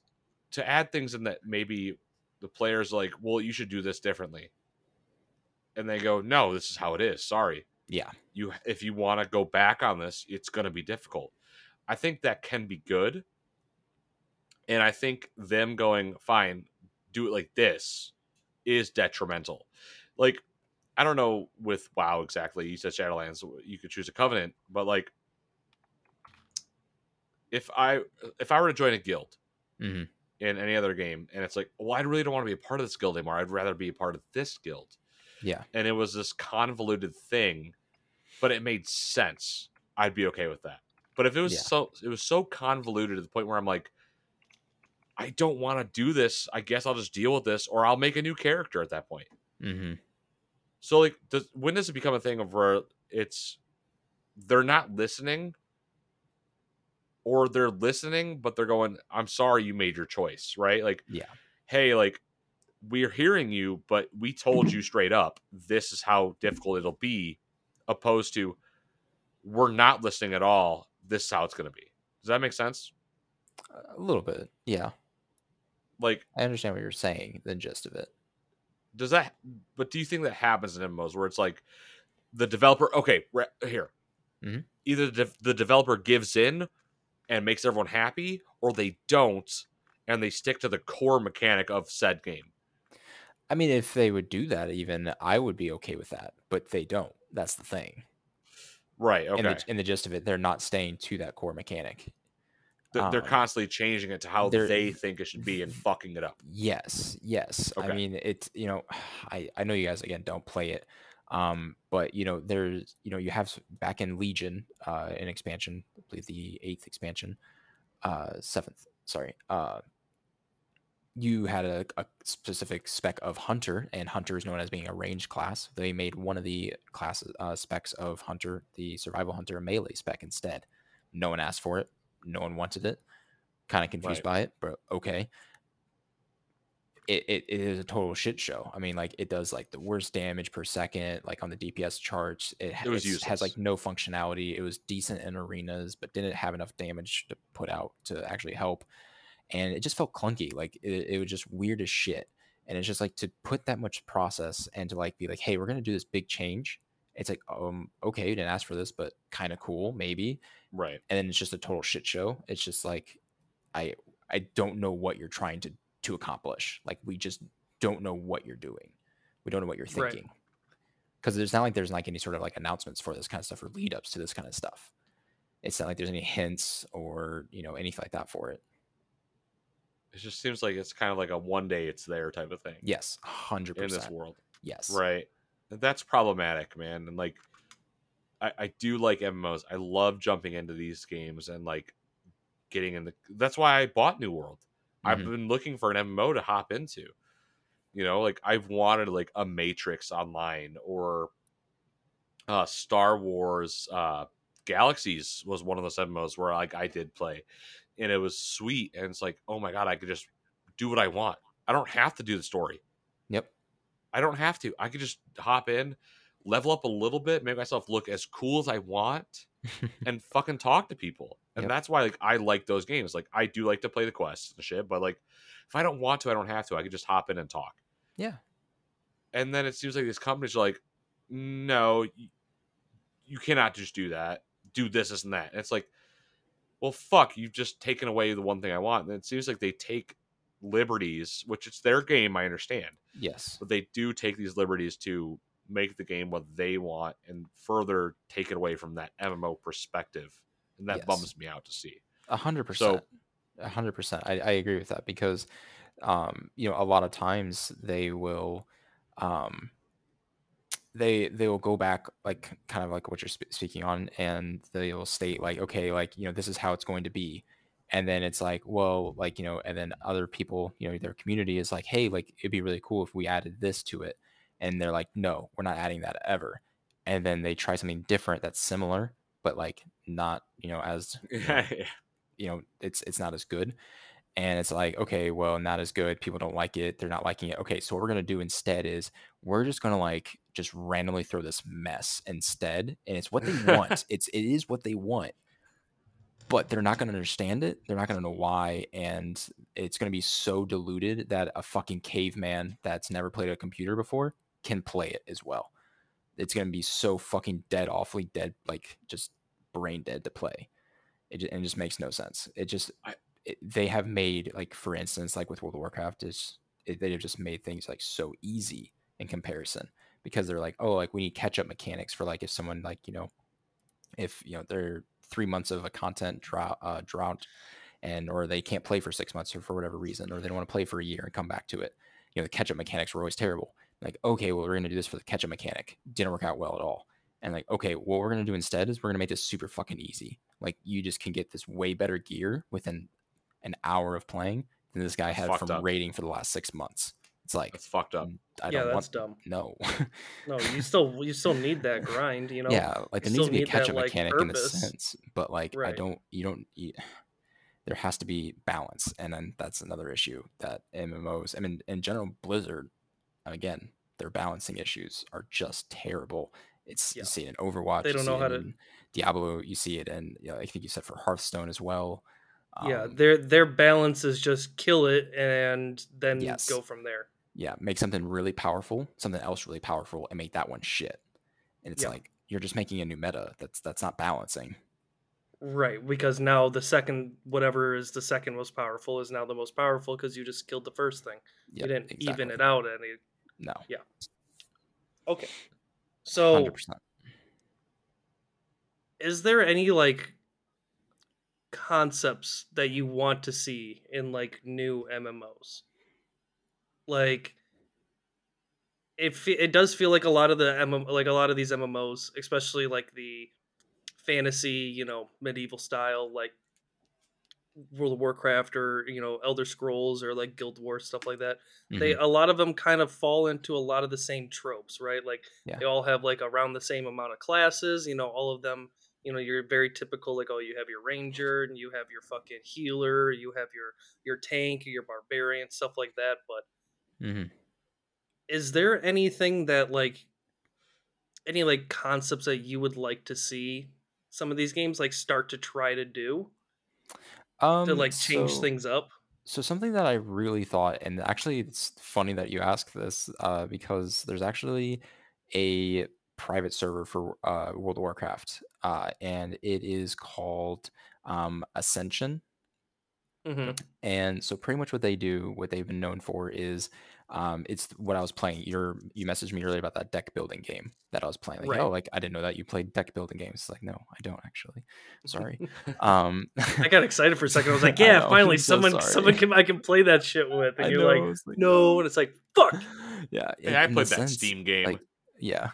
to add things in that maybe the players like, well, you should do this differently. And they go, no, this is how it is. Sorry. yeah You if you want to go back on this, it's going to be difficult. I think that can be good. And I think them going, fine, do it like this is detrimental. Like I don't know with WoW exactly. You said Shadowlands, you could choose a covenant, but like if I if I were to join a guild Mhm. in any other game, and it's like, well, I really don't want to be a part of this guild anymore. I'd rather be a part of this guild. yeah And it was this convoluted thing, but it made sense. I'd be okay with that. But if it was Yeah. so it was so convoluted to the point where I'm like, I don't want to do this. I guess I'll just deal with this, or I'll make a new character at that point. mm-hmm. So like, does, when does it become a thing of where it's they're not listening, or they're listening but they're going, "I'm sorry, you made your choice," right? Like, Yeah. hey, like we're hearing you, but we told you straight up this is how difficult it'll be, opposed to we're not listening at all. This is how it's going to be. Does that make sense? a little bit yeah Like, i understand what you're saying the gist of it does that? But do you think that happens in MMOs where it's like the developer? Okay, re- here, Mhm. either the, the developer gives in and makes everyone happy, or they don't and they stick to the core mechanic of said game. i mean if they would do that even i would be okay with that but they don't that's the thing Right. in, Okay. the, in the gist of it they're not staying to that core mechanic they're um, constantly changing it to how they're- think it should be and (laughs) fucking it up. Yes, yes. I mean, it's you know, (sighs) I I know you guys again don't play it, um, but you know, there's you know, you have back in Legion, uh, an expansion, I believe the eighth expansion, uh, seventh, sorry, uh, you had a, a specific spec of Hunter, and Hunter is known as being a range class. They made one of the classes uh, specs of Hunter, the Survival Hunter, a melee spec instead. No one asked for it. No one wanted it. Kind of confused Right. by it, but okay it, it, it is a total shit show. I mean, like it does like the worst damage per second, like on the DPS charts. It, It has like no functionality. It was decent in arenas, but didn't have enough damage to put out to actually help. And it just felt clunky. Like it, it was just weird as shit. and it's just like to put that much process and to like be like hey we're going to do this big change it's like um okay you didn't ask for this but kind of cool maybe Right. and then it's just a total shit show. It's just like i i don't know what you're trying to to accomplish. Like we just don't know what you're doing. We don't know what you're thinking. Because there's not like there's like any sort of like announcements for this kind of stuff or lead ups to this kind of stuff. It's not like there's any hints or you know anything like that for it. It just seems like it's kind of like a one day it's there type of thing. Yes. 100% in this world. yes. Right. That's problematic, man. And like I, I do like MMOs. I love jumping into these games and like getting in the that's why I bought New World. I've Mhm. been looking for an MMO to hop into. You know, like I've wanted like a Matrix online or uh Star Wars uh Galaxies was one of those MMOs where like I did play and it was sweet and it's like, oh my god, I could just do what I want. I don't have to do the story. yep I don't have to. I could just hop in, level up a little bit, make myself look as cool as I want, (laughs) and fucking talk to people. And Yep. that's why like I like those games. Like I do like to play the quests and shit, but like if I don't want to, I don't have to. I could just hop in and talk. yeah And then it seems like these companies are like, no, you, you cannot just do that. Do this, this, and that. And it's like, well, fuck, you've just taken away the one thing I want. And it seems like they take liberties, which it's their game, I understand yes but they do take these liberties to make the game what they want and further take it away from that MMO perspective, and that Yes. bums me out to see. A hundred percent. A hundred percent. I, I agree with that because, um, you know, a lot of times they will, um, they they will go back like kind of like what you're sp- speaking on, and they will state like, okay, like you know, this is how it's going to be, and then it's like, well, like you know, and then other people, you know, their community is like, hey, like it'd be really cool if we added this to it, and they're like, no, we're not adding that ever, and then they try something different that's similar, but like not, you know, as (laughs) you know, you know it's it's not as good. And it's like okay well not as good. People don't like it. They're not liking it. Okay so what we're going to do instead is we're just going to like just randomly throw this mess instead and it's what they want. (laughs) It's it is what they want. But they're not going to understand it. They're not going to know why and it's going to be so diluted that a fucking caveman that's never played a computer before can play it as well. It's going to be so fucking dead awfully dead like just brain dead to play. It, ju- and it just makes no sense. It just it, they have made like for instance like with World of Warcraft is they have just made things like so easy in comparison because they're like oh like we need catch up mechanics for like if someone like you know if you know they're three months of a content drought uh, drought and or they can't play for six months or for whatever reason or they don't want to play for a year and come back to it. You know the catch up mechanics were always terrible like okay well we're going to do this for the catch up mechanic didn't work out well at all and like okay what we're going to do instead is we're going to make this super fucking easy like you just can get this way better gear within an hour of playing than this guy had from up. raiding for the last six months it's like That's fucked up. mm, i yeah, don't that's want dumb. no (laughs) No, you still you still need that grind. You know. yeah like you there needs to be a need that, catch up like, mechanic in a sense but like i don't you don't you, there has to be balance and then that's another issue that mmos i mean in general blizzard again their balancing issues are just terrible it's Yeah. you see it in overwatch They don't know how to- diablo you see it and you know, i think you said for hearthstone as well yeah, Um, their their balance is just kill it and then Yes. go from there. yeah make something really powerful something else really powerful and make that one shit and it's Yeah. like you're just making a new meta that's that's not balancing Right, because now the second whatever is the second most powerful is now the most powerful because you just killed the first thing. Yep, you didn't even it out any. No Yeah. Okay. So 100% is there any like concepts that you want to see in like new MMOs? Like it fe- it does feel like a lot of the MM like a lot of these MMOs, especially like the fantasy, you know, medieval style like World of Warcraft or you know Elder Scrolls or like Guild Wars stuff like that. They Mhm. a lot of them kind of fall into a lot of the same tropes, right? Like Yeah. they all have like around the same amount of classes. You know, all of them. You know, you're very typical. Like, oh, you have your ranger and you have your fucking healer. You have your your tank, your barbarian, stuff like that. But mm-hmm. is there anything that like any like concepts that you would like to see some of these games like start to try to do Um, to like change so things up? So something that I really thought, and actually it's funny that you ask this, uh, because there's actually a private server for uh, World of Warcraft, uh, and it is called um, Ascension. hmm And so pretty much what they do, what they've been known for is um, it's what I was playing. You're you messaged me earlier about that deck building game that I was playing. Like, Right. oh, like I didn't know that you played deck building games. It's like, no, I don't actually. Sorry. (laughs) Um I got excited for a second. I was (laughs) like, "Yeah, know, finally, (laughs) so someone, sorry. someone can I can play that shit with." And I you're know, like, like, "No," and it's like, "Fuck." Yeah. Yeah, I played that sense, Steam game. like yeah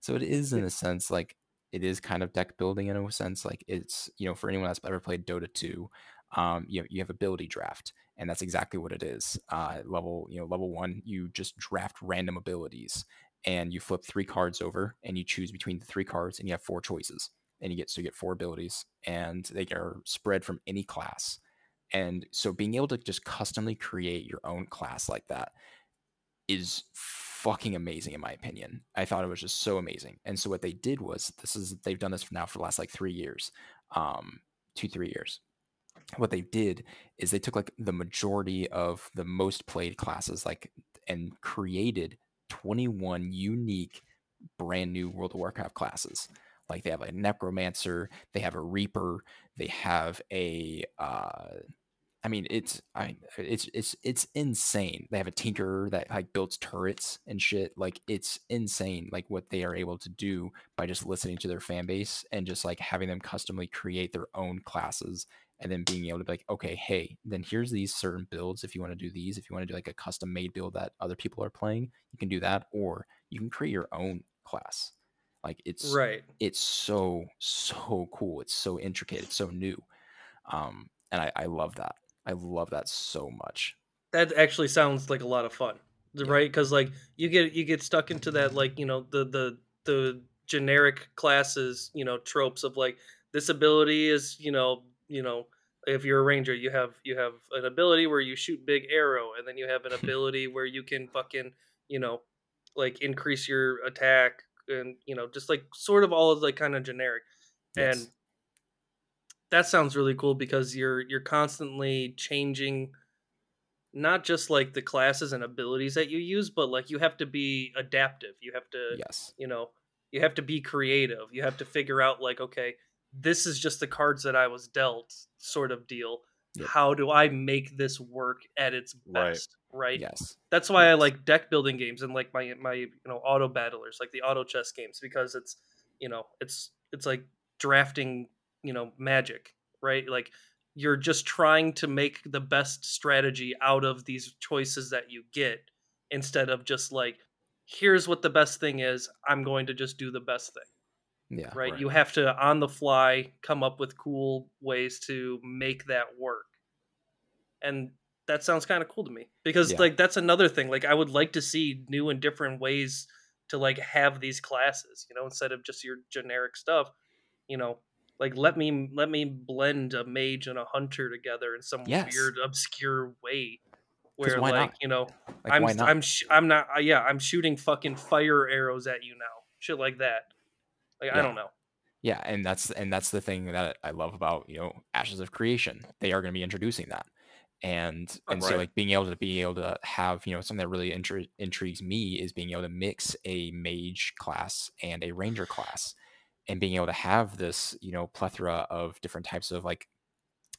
so it is in a sense like it is kind of deck building in a sense like it's you know for anyone that's ever played dota 2 um you, you have ability draft and that's exactly what it is uh level you know level one you just draft random abilities and you flip three cards over and you choose between the three cards and you have four choices and you get so you get four abilities and they are spread from any class and so being able to just customly create your own class like that is fucking amazing in my opinion. I thought it was just so amazing. And so what they did was this is they've done this for now for the last like three years, um, two three years. What they did is they took like the majority of the most played classes like and created 21 unique brand new World of Warcraft classes. Like they have a necromancer, they have a reaper, they have a uh I mean, it's I it's it's it's insane. They have a tinkerer that like builds turrets and shit. Like it's insane, like what they are able to do by just listening to their fan base and just like having them customly create their own classes and then being able to be like, okay, hey, then here's these certain builds. If you want to do these, if you want to do like a custom made build that other people are playing, you can do that, or you can create your own class. Like it's Right. it's so so cool. It's so intricate. It's so new, um, and I, I love that. I love that so much. That actually sounds like a lot of fun, right? Because like you get you get stuck into that like you know the the the generic classes you know tropes of like this ability is you know you know if you're a ranger you have you have an ability where you shoot big arrow and then you have an (laughs) ability where you can fucking you know like increase your attack and you know just like sort of all of like kind of generic. And that sounds really cool because you're you're constantly changing not just like the classes and abilities that you use but like you have to be adaptive. You have to yes. you know you have to be creative. You have to figure out like okay this is just the cards that i was dealt sort of deal Yep. how do i make this work at its best right, Yes. that's why I like deck building games and like my my you know auto battlers, like the auto chess games, because it's you know it's it's like drafting you know magic, right? Like you're just trying to make the best strategy out of these choices that you get, instead of just like here's what the best thing is. I'm going to just do the best thing, Yeah. right? Right. You have to on the fly come up with cool ways to make that work, and that sounds kind of cool to me because Yeah. like that's another thing like i would like to see new and different ways to like have these classes you know instead of just your generic stuff you know like let me let me blend a mage and a hunter together in some Yes. weird obscure way where like not? you know Like i'm i'm sh- i'm not uh, yeah i'm shooting fucking fire arrows at you now shit like that like i don't know. Yeah, and that's and that's the thing that I love about you know Ashes of Creation. They are going to be introducing that, and uh, and so like being able to be able to have you know something that really intri- intrigues me is being able to mix a mage class and a ranger class, and being able to have this you know plethora of different types of like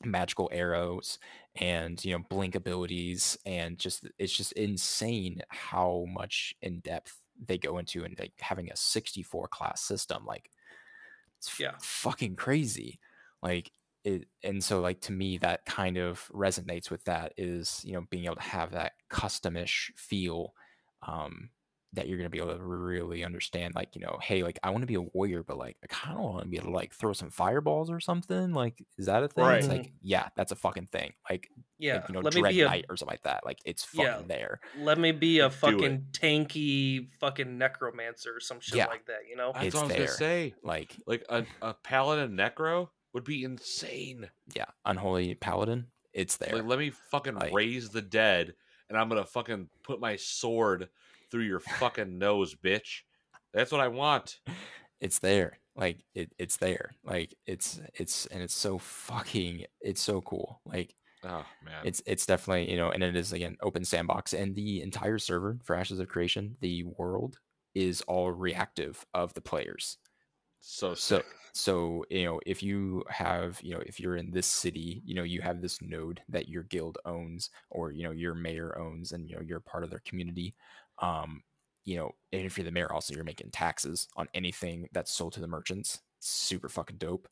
magical arrows and you know blink abilities and just it's just insane how much in depth they go into and like having a 64 class system like it's f- Yeah. fucking crazy like it and so like to me that kind of resonates with that is you know being able to have that customish feel um that you're going to be able to really understand like you know hey like i want to be a warrior but like i kind of want to be able to like throw some fireballs or something like is that a thing it's like yeah that's a fucking thing like, yeah like you know let me dread be a knight or something like that like it's fucking Yeah. there let me be a fucking tanky fucking necromancer or some shit Yeah. like that you know That's It's what I was there. gonna say. like Like a, a paladin necro would be insane. yeah unholy paladin it's there Like, let me fucking Like- raise the dead, and I'm gonna fucking put my sword through your fucking nose, bitch. That's what I want. it's there like it, it's there like it's it's and it's so fucking it's so cool like Oh man. It's it's definitely you know, and it is again open sandbox, and the entire server for Ashes of Creation, the world is all reactive of the players. so So so you know if you have you know if you're in this city, you know you have this node that your guild owns or you know your mayor owns, and you know you're part of their community. Um, you know, and if you're the mayor, also you're making taxes on anything that's sold to the merchants. Super fucking dope.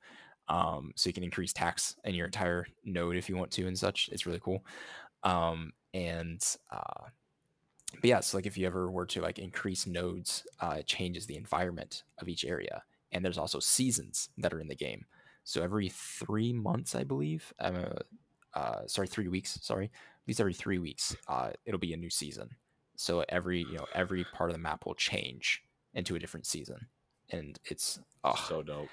Um, so you can increase tax in your entire node if you want to and such. It's really cool. Um, and uh, but yeah, so like if you ever were to like increase nodes, uh, it changes the environment of each area. And there's also seasons that are in the game. So every three months, I believe, uh, uh, sorry, three weeks, sorry, at least every three weeks, uh, it'll be a new season. So every you know every part of the map will change into a different season, and it's oh, So dope.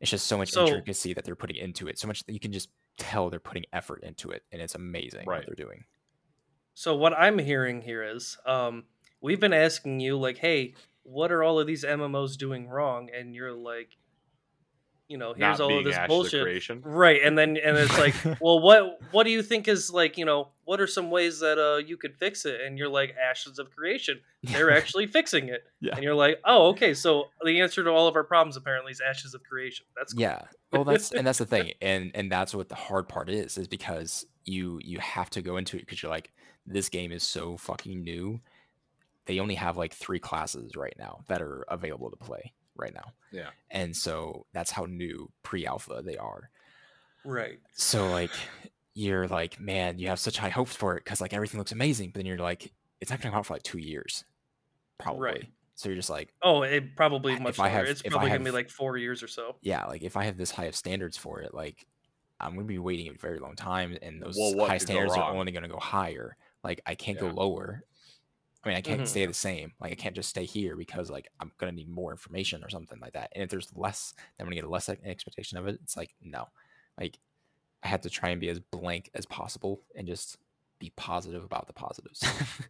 it's just so much So- intricacy that they're putting into it. So much that you can just tell they're putting effort into it, and it's amazing Right. what they're doing. So what I'm hearing here is, um, we've been asking you like, hey, what are all of these MMOs doing wrong? And you're like, you know, here's Not all of this of bullshit, Creation. right? And then and it's like, (laughs) well, what what do you think is like, you know, what are some ways that uh you could fix it? And you're like, Ashes of Creation, (laughs) they're actually fixing it. Yeah. And you're like, oh, okay, so the answer to all of our problems apparently is Ashes of Creation. That's cool. Yeah. Well, that's and that's the (laughs) thing, and and that's what the hard part is, is because you you have to go into it because you're like, this game is so fucking new. They only have like three classes right now that are available to play right now, Yeah. and so that's how new pre-alpha they are. right. So like, you're like, man, you have such high hopes for it because like everything looks amazing, but then you're like, it's not gonna come out for like two years, probably. Right. So you're just like, Oh, it probably If much I longer. have- it's if I probably gonna be like four years or so. yeah, like if I have this high of standards for it, like I'm gonna be waiting a very long time, and those Well, high standards are only gonna go higher. Like I can't Yeah. go lower. I mean, I can't Mhm. stay the same. Like I can't just stay here because like I'm gonna need more information or something like that. And if there's less, then I'm gonna get a less expectation of it. It's like no, like I have to try and be as blank as possible and just be positive about the positives. (laughs)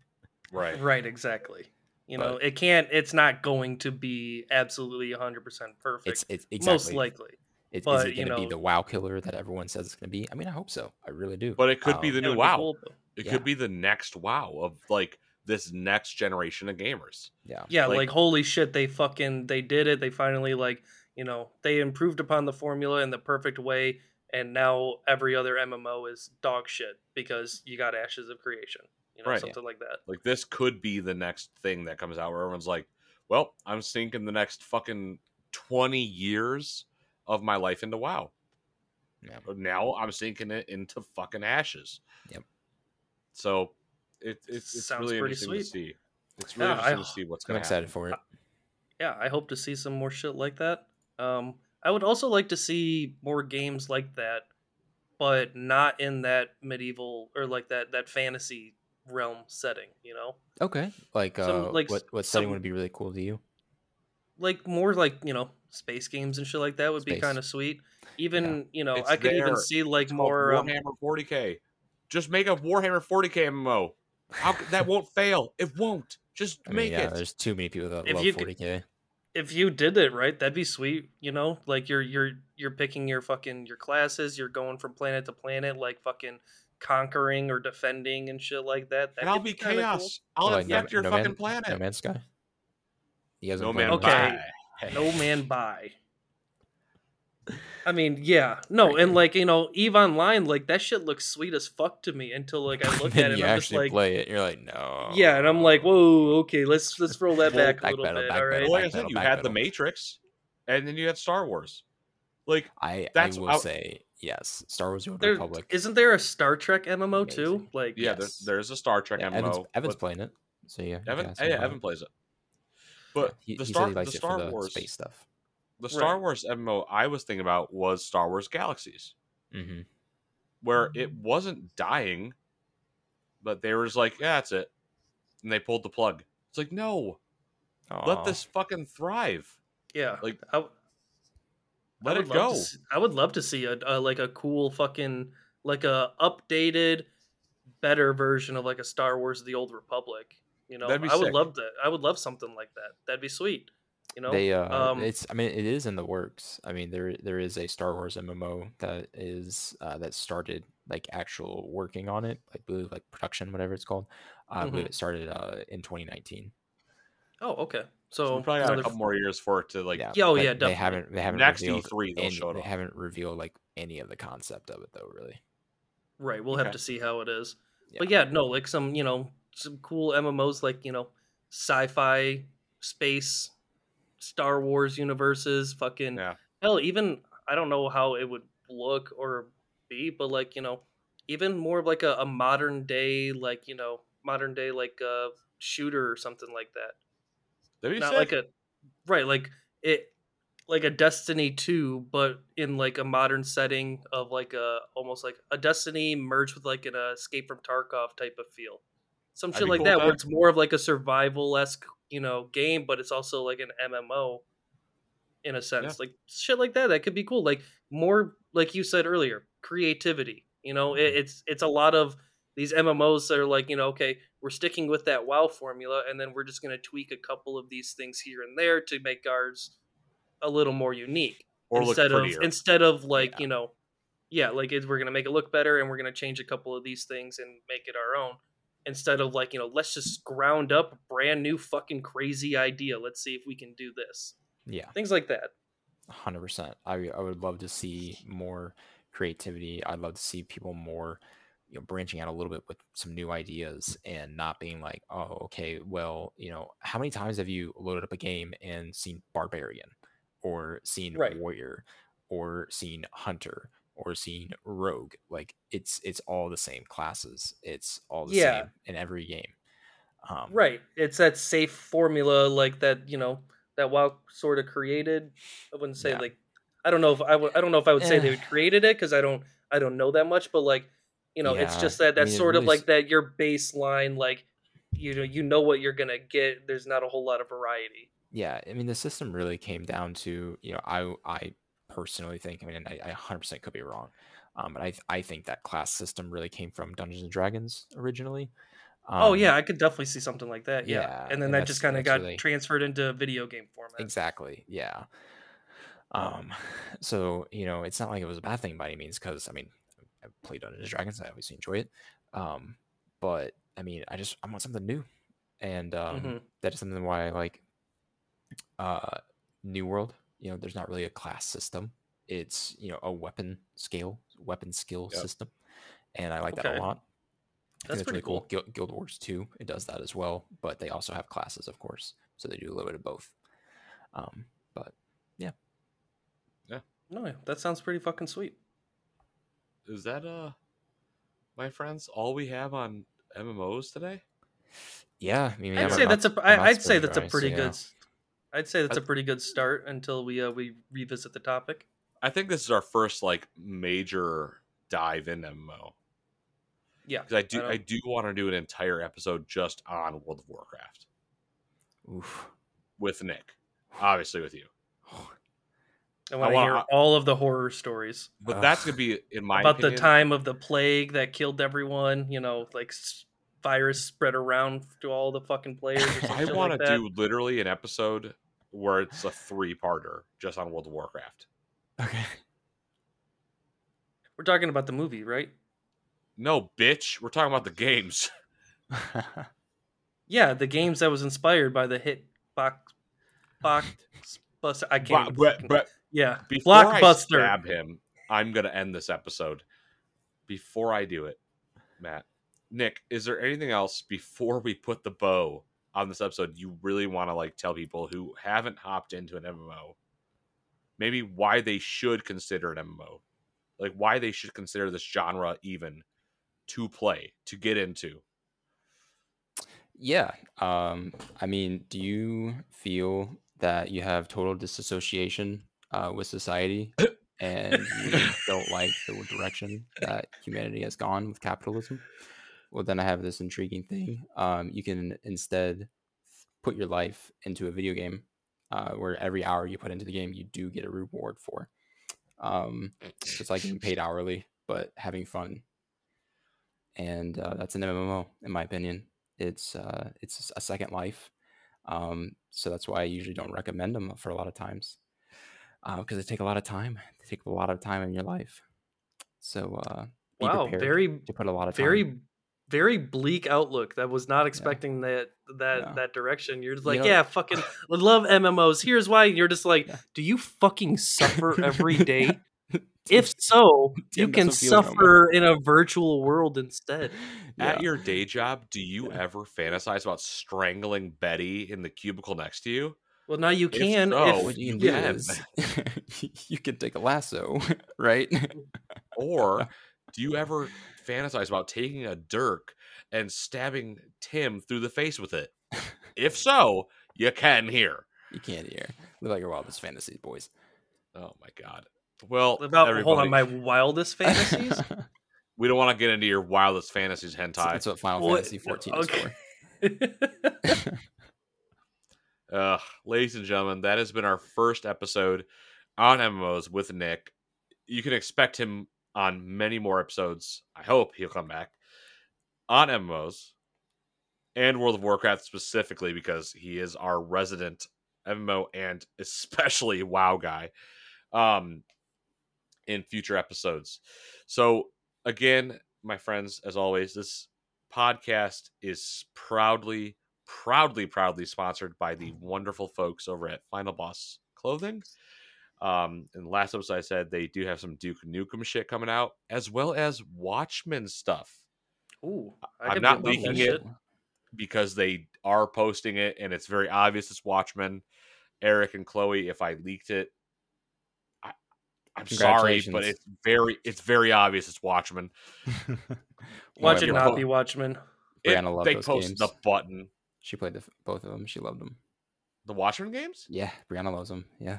Right. Right, exactly. You know, it can't. It's not going to be absolutely 100 percent perfect. it's it's exactly most likely. It, is but, it gonna be know- the wow killer that everyone says it's gonna be? I mean, I hope so. I really do. But it could be Um, the new WoW. cool, though. It Yeah. could be the next WoW of like this next generation of gamers. yeah. Yeah, Like- like, holy shit, they fucking they did it. They finally like you know they improved upon the formula in the perfect way, and now every other MMO is dog shit because you got Ashes of Creation. You know, Right. something like that. Like this could be the next thing that comes out where everyone's like, "Well, I'm sinking the next fucking 20 years of my life into WoW. Yeah. But now I'm sinking it into fucking ashes." Yep. So it, it's it's Sounds really pretty interesting to see. It's really Yeah, I- interesting to see what's I'm going to happen. excited for it. yeah, I hope to see some more shit like that. Um, I would also like to see more games like that, but not in that medieval or like that that fantasy realm setting. You know, Okay. Like, Some, uh, like, what s- what setting would be really cool to you? like more like you know space games and shit like that would be kind of sweet. Even you know, It's I could there. even see like It's called more. Um, Warhammer 40k. Just make a Warhammer 40k MMO. How c- that won't fail? It won't. Just I mean, make yeah, it. there's too many people that If love you 40k. if you did it right, that'd be sweet. You know, like you're you're you're picking your fucking your classes. You're going from planet to planet, like fucking conquering or defending and shit like that. that And I'll be kinda cool. chaos. I'll Oh, like infect your no fucking Man- planet. No Man's Sky. You guys No man. Okay. that? bye. No man buy. I mean, yeah, no, and like you know, Eve Online, like that shit looks sweet as fuck to me until like I (laughs) look at it, you and I'm just actually like, play it. You're like, no. yeah, and I'm like, whoa, okay, let's let's roll that (laughs) Well, back a back little pedal, bit, back all right? pedal, Well, like I back said, pedal, you back had the pedal. Matrix, and then you had Star Wars. Like I, That's- I will I- say yes. Star Wars: The Old There, Republic. isn't there a Star Trek MMO too? Amazing. Like, yeah, Yes. there, there's a Star Trek Yeah, MMO. Evan's, Evan's but playing it. So yeah. you can Evan, ask him yeah, about Evan plays it. Yeah, But he, the he Star, he likes the it Star for the Wars, space stuff. The Star Right. Wars MMO I was thinking about was Star Wars Galaxies, Mm-hmm. where it wasn't dying, but they were just like, yeah, that's it, and they pulled the plug. It's like, no, let this fucking thrive. yeah, Like, I, Let I it go. see- I would love to see a, a like a cool fucking like a updated, better version of like a Star Wars: The Old Republic. You know, That'd be I would love that. I would love something like that. That'd be sweet. You know, They uh, um, it's I mean it is in the works. I mean there there is a Star Wars MMO that is uh, that started like actual working on it, like believe like production, whatever it's called. I believe Mhm. it started uh in 2019. oh, okay. So So, we probably got a another couple more years for it to like yeah. Yeah, oh, but yeah, They haven't they haven't next revealed E3 they'll any, show it they off. haven't revealed like any of the concept of it though, really. right. We'll Okay. have to see how it is. Yeah. But yeah, no, like some you know some cool MMOs like you know sci-fi, space, Star Wars universes, fucking Yeah. hell. Even I don't know how it would look or be, but like you know, even more of like a, a modern day like you know modern day like uh shooter or something like that. That'd Not like a right like it like a Destiny 2, but in like a modern setting of like a almost like a Destiny merged with like an uh, Escape from Tarkov type of feel. Some shit like cool that, where it's more of like a survival esque, you know, game, but it's also like an MMO in a sense. Like shit like that, that could be cool. Like more, like you said earlier, creativity. You know, it, Mm-hmm. it's it's a lot of these MMOs that are like, you know, okay, we're sticking with that WoW formula, and then we're just going to tweak a couple of these things here and there to make ours a little more unique or look instead of instead of like Yeah. you know yeah like it, we're gonna make it look better and we're gonna change a couple of these things and make it our own instead of like you know let's just ground up a brand new fucking crazy idea let's see if we can do this Yeah. things like that hundred percent. I I would love to see more creativity. I'd love to see people more, you know, branching out a little bit with some new ideas and not being like, oh, okay, well, you know, how many times have you loaded up a game and seen barbarian, or seen Right. warrior, or seen hunter, or seen rogue? Like it's it's all the same classes. It's all the Yeah. same in every game. Um, right it's that safe formula like that you know that WoW sort of created i wouldn't say Yeah. like i don't know if i would i don't know if i would say Eh. they created it because i don't i don't know that much but like you know it's just that I mean, sort of like that your baseline like you know you know what you're gonna get there's not a whole lot of variety yeah i mean the system really came down to you know i i personally think i mean i, I 100% could be wrong um, but I, I think that class system really came from dungeons and dragons originally oh Um, yeah i could definitely see something like that yeah, yeah, and then and that just kind of got really- transferred into video game format exactly yeah um (laughs) so you know it's not like it was a bad thing by any means because i mean i played dungeons and dragons i obviously enjoy it um but i mean i just i want something new and um Mhm. that is something why i like uh new world you know there's not really a class system it's you know a weapon scale weapon skill Yep. system and i like that a lot I think That's pretty really cool. Guild, Guild Wars 2, it does that as well, but they also have classes, of course, so they do a little bit of both. Um, but yeah yeah, no that sounds pretty fucking sweet Is that uh, my friends, all we have on MMOs today? yeah, I mean, i'd I'm say not- that's a I'm I, not i'd say that's a pretty yeah. good s- i'd say that's a pretty good start until we uh we revisit the topic I think this is our first like major dive in MMO yeah because I do don't- I, do want to do an entire episode just on World of Warcraft Oof. with Nick, obviously with you, I want to hear I- all of the horror stories but Ugh. that's gonna be in my about opinion, the time of the plague that killed everyone. You know, like s- virus spread around to all the fucking players. Or (laughs) I want like to that. do literally an episode where it's a three parter just on World of Warcraft. Okay. We're talking about the movie, right? No, bitch, we're talking about the games. (laughs) Yeah, the games that was inspired by the hit box box bust. I can't. But, even but, fucking- but yeah, before I blockbuster. stab him, I'm gonna end this episode. Before I do it, Matt, Nick, is there anything else before we put the bow on this episode you really want to like tell people who haven't hopped into an MMO? Maybe why they should consider an MMO, like why they should consider this genre even to play to get into. yeah. Um, I mean, do you feel that you have total disassociation uh, with society and you (laughs) don't like the direction that humanity has gone with capitalism? Well, then I have this intriguing thing. Um, you can instead put your life into a video game uh, where every hour you put into the game, you do get a reward for. Um, it's like getting paid hourly, but having fun. And uh, that's an MMO, in my opinion. It's uh, it's a second life. Um, so that's why I usually don't recommend them for a lot of times because they take a lot of time. They take a lot of time in your life. So uh, be Wow, very to put a lot of time. Very bleak outlook. That was not expecting that that Yeah. that direction. You're just You like, know- yeah, fucking love MMOs. Here's why. And you're just like, Yeah. do you fucking suffer (laughs) every day? (laughs) if so, you can doesn't feel no more. suffer in a virtual world instead. At your day job, do you Yeah. ever fantasize about strangling Betty in the cubicle next to you? Well, now you can. so, if, what you can do is (laughs) you can take a lasso, right? Mm. Or do you ever fantasize about taking a dirk and stabbing Tim through the face with it? (laughs) If so, you can hear. you can't hear. Live out your wildest fantasies, boys. Oh my god. Well, about hold on, my wildest (laughs) fantasies. we don't want to get into your wildest fantasies hentai. That's what Final What- Fantasy 14 okay. is for. (laughs) Uh, ladies and gentlemen, that has been our first episode on MMOs with Nick. You can expect him on many more episodes. I hope he'll come back on MMOs and World of Warcraft specifically because he is our resident MMO and (laughs) especially WoW guy um, in future episodes. So, again, my friends, as always, this podcast is proudly proudly, proudly sponsored by the wonderful folks over at Final Boss Clothing. Um, in the last episode, I said they do have some Duke Nukem shit coming out, as well as Watchmen stuff, Ooh, I I'm not be about that leaking it. because they are posting it, and it's very obvious it's Watchmen. Eric and Chloe, if I leaked it, I, I'm sorry, but it's very, it's very obvious it's Watchmen. (laughs) Watch it you're not po- be Watchmen. It- Brianna loved they those post games. the button. She played the, both of them. She loved them. The Watchmen games? Yeah, Brianna loves them. Yeah.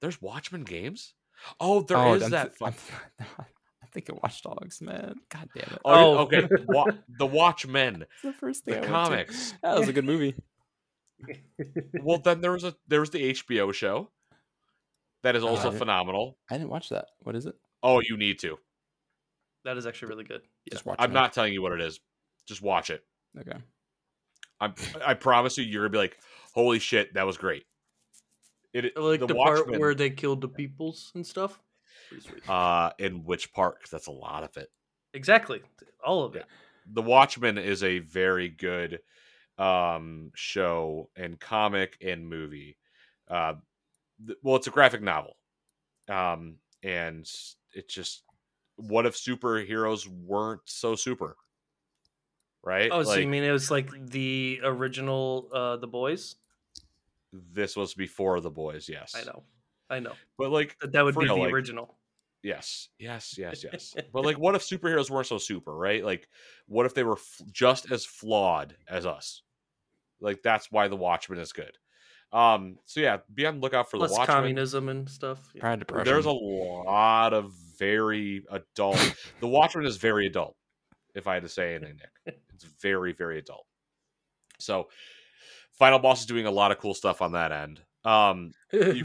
There's Watchmen games? Oh, there oh, is Oh, I'm that. th- fu- I'm, (laughs) I'm thinking Watch Dogs, man. God damn it. Oh, Oh. okay. Wa- the Watchmen, (laughs) That's the first thing the I went to. comics. (laughs) That was a good movie. Well, then there was a there was the HBO show that is Oh, I also phenomenal. I didn't watch that. What is it? Oh, you need to. That is actually really good. Yeah. Just watch I'm it. not telling you what it is. Just watch it. Okay. I'm, I promise you, you're gonna be like, "Holy shit, that was great." It like the, the, part Watchmen. where they killed the peoples and stuff. Uh, in which part? 'Cause that's a lot of it. exactly, all of it. The Watchmen is a very good um show and comic and movie. Uh, th- well, it's a graphic novel, um, and it just what if superheroes weren't so super, right? Oh, so you mean it was like the original, uh, the boys? This was before the boys, yes. I know, I know. but like, That, that would be real, the like- original. yes, yes, yes, yes. (laughs) but like, what if superheroes weren't so super, right? Like, what if they were f- just as flawed as us? Like, that's why the Watchmen is good. Um, so yeah, be on the lookout for Plus the Watchmen. communism and stuff. Yeah. Pride and depression. There's a lot of very adult. (laughs) the Watchmen is very adult. If I had to say anything, Nick, it's very very adult. So, Final Boss is doing a lot of cool stuff on that end. Um, you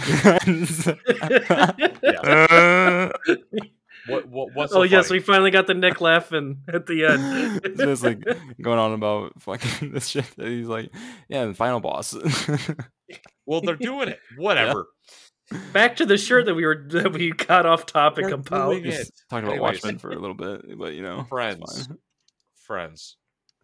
Uh, (laughs) what what what's oh so yes, we finally got the Nick laughing at the end. (laughs) It's just like going on about fucking (laughs) this shit. that He's like, yeah, the final boss. Well, they're doing it. Whatever. Back to the shirt that we were that we got off topic about. doing. Just talking about Anyways. Watchmen for a little bit, but you know, Friends. friends,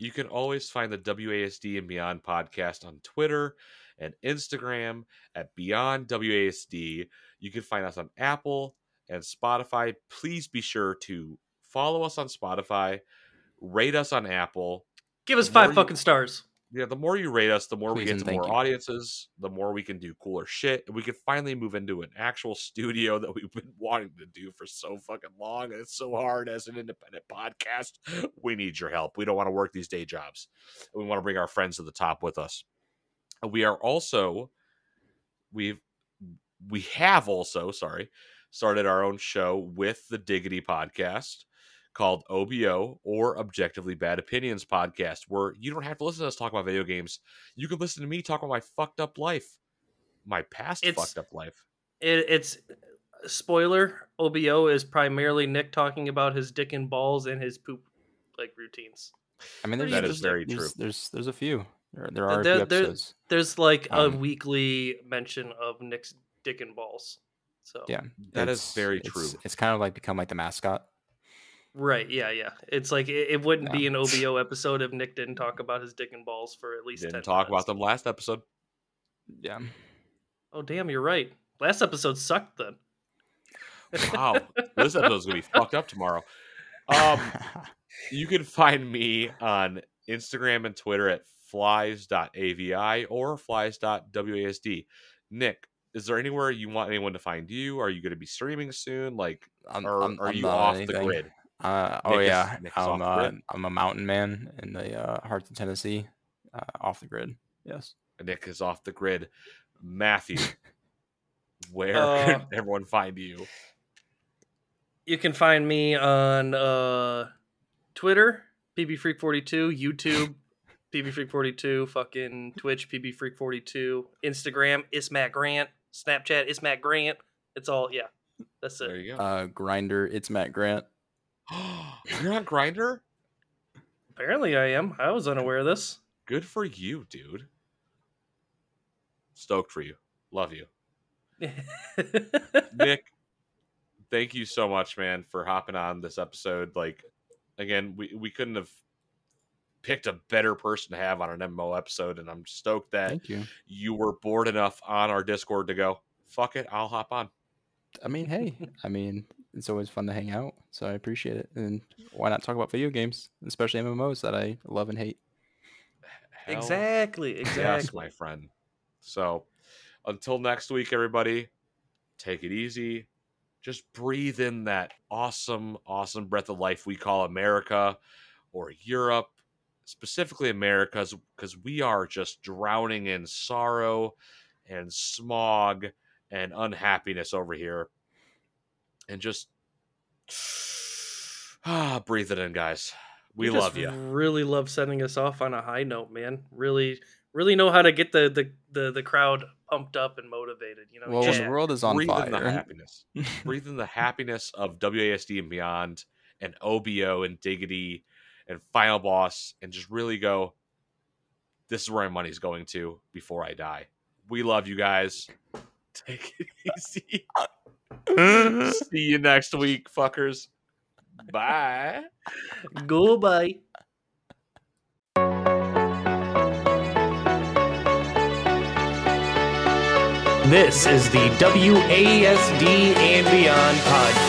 you can always find the WASD and Beyond podcast on Twitter and Instagram at Beyond WASD. You can find us on Apple and Spotify. Please be sure to follow us on Spotify, rate us on Apple. Give us five you- fucking stars. Yeah, the more you rate us, the more we get to more you. audiences, the more we can do cooler shit. And we can finally move into an actual (laughs) studio that we've been wanting to do for so fucking long. And it's so hard as an independent podcast. (laughs) We need your help. We don't want to work these day jobs. We want to bring our friends to the top with us. And We are also we've we have also, sorry, started our own show with the Diggity podcast called OBO or Objectively Bad Opinions podcast, where you don't have to listen to us talk about video games. You can listen to me talk about my fucked up life, my past It's- fucked up life. It, it's spoiler. OBO is primarily Nick talking about his dick and balls and his poop like routines. I mean, there's, That is there's- very there's, true. There's there's a few. There, there are a There- few there- episodes. There's like a Um, weekly mention of Nick's dick and balls. So Yeah, That is it's- very it's- true. It's kind of like become like the mascot. Right, yeah, yeah. It's like it, it wouldn't Yeah. be an (laughs) OBO episode if Nick didn't talk about his dick and balls for at least. Didn't 10 talk about them last episode. Yeah. Oh damn, you're right. Last episode sucked then. Wow, this episode's gonna be (laughs) fucked up tomorrow. Um, you can find me on Instagram and Twitter at flies.avi or flies.wasd. Nick, is there anywhere you want anyone to find you? Are you going to be streaming soon? Like, I'm, or I'm- are I'm you off anything. the grid? Uh, oh Nick yeah, is I'm the uh, grid? I'm a mountain man in the uh, hearts of Tennessee, uh, off the grid. Yes. Nick is off the grid. Matthew, (laughs) where Uh, can everyone find you? You can find me on uh, Twitter, PBFreak42, YouTube, (laughs) PBFreak42, fucking Twitch, PBFreak42, Instagram, it's Matt Grant, Snapchat, it's Matt Grant. It's all yeah. That's it. There you go. Uh, Grindr. It's Matt Grant. (gasps) You're on Grindr. Apparently, I am. I was unaware of this. Good for you, dude. Stoked for you. Love you. (laughs) Nick, thank you so much, man, for hopping on this episode. Like, again, we, we couldn't have picked a better person to have on an MMO episode, and I'm stoked that Thank you. you were bored enough on our Discord to go, fuck it, I'll hop on. I mean, hey, I mean, it's always fun to hang out, so I appreciate it. And why not talk about video games, especially MMOs that I love and hate? Hell exactly. Yes, Exactly. my friend. So, until next week, everybody, take it easy. Just breathe in that awesome, awesome breath of life we call America or Europe, specifically America, because we are just drowning in sorrow and smog and unhappiness over here. And just (sighs) ah, breathe it in, guys. We You just love you. Really love sending us off on a high note, man. Really, really know how to get the the the, the crowd pumped up and motivated. You know, Well, yeah. the world is on breathe in the happiness. (laughs) breathe in the happiness of WASD and beyond, and OBO and Diggity and Final Boss, and just really go. This is where my money's going to before I die. We love you guys. (laughs) Take it easy. (laughs) See you next week, fuckers. Bye. Goodbye. This is the WASD and Beyond podcast.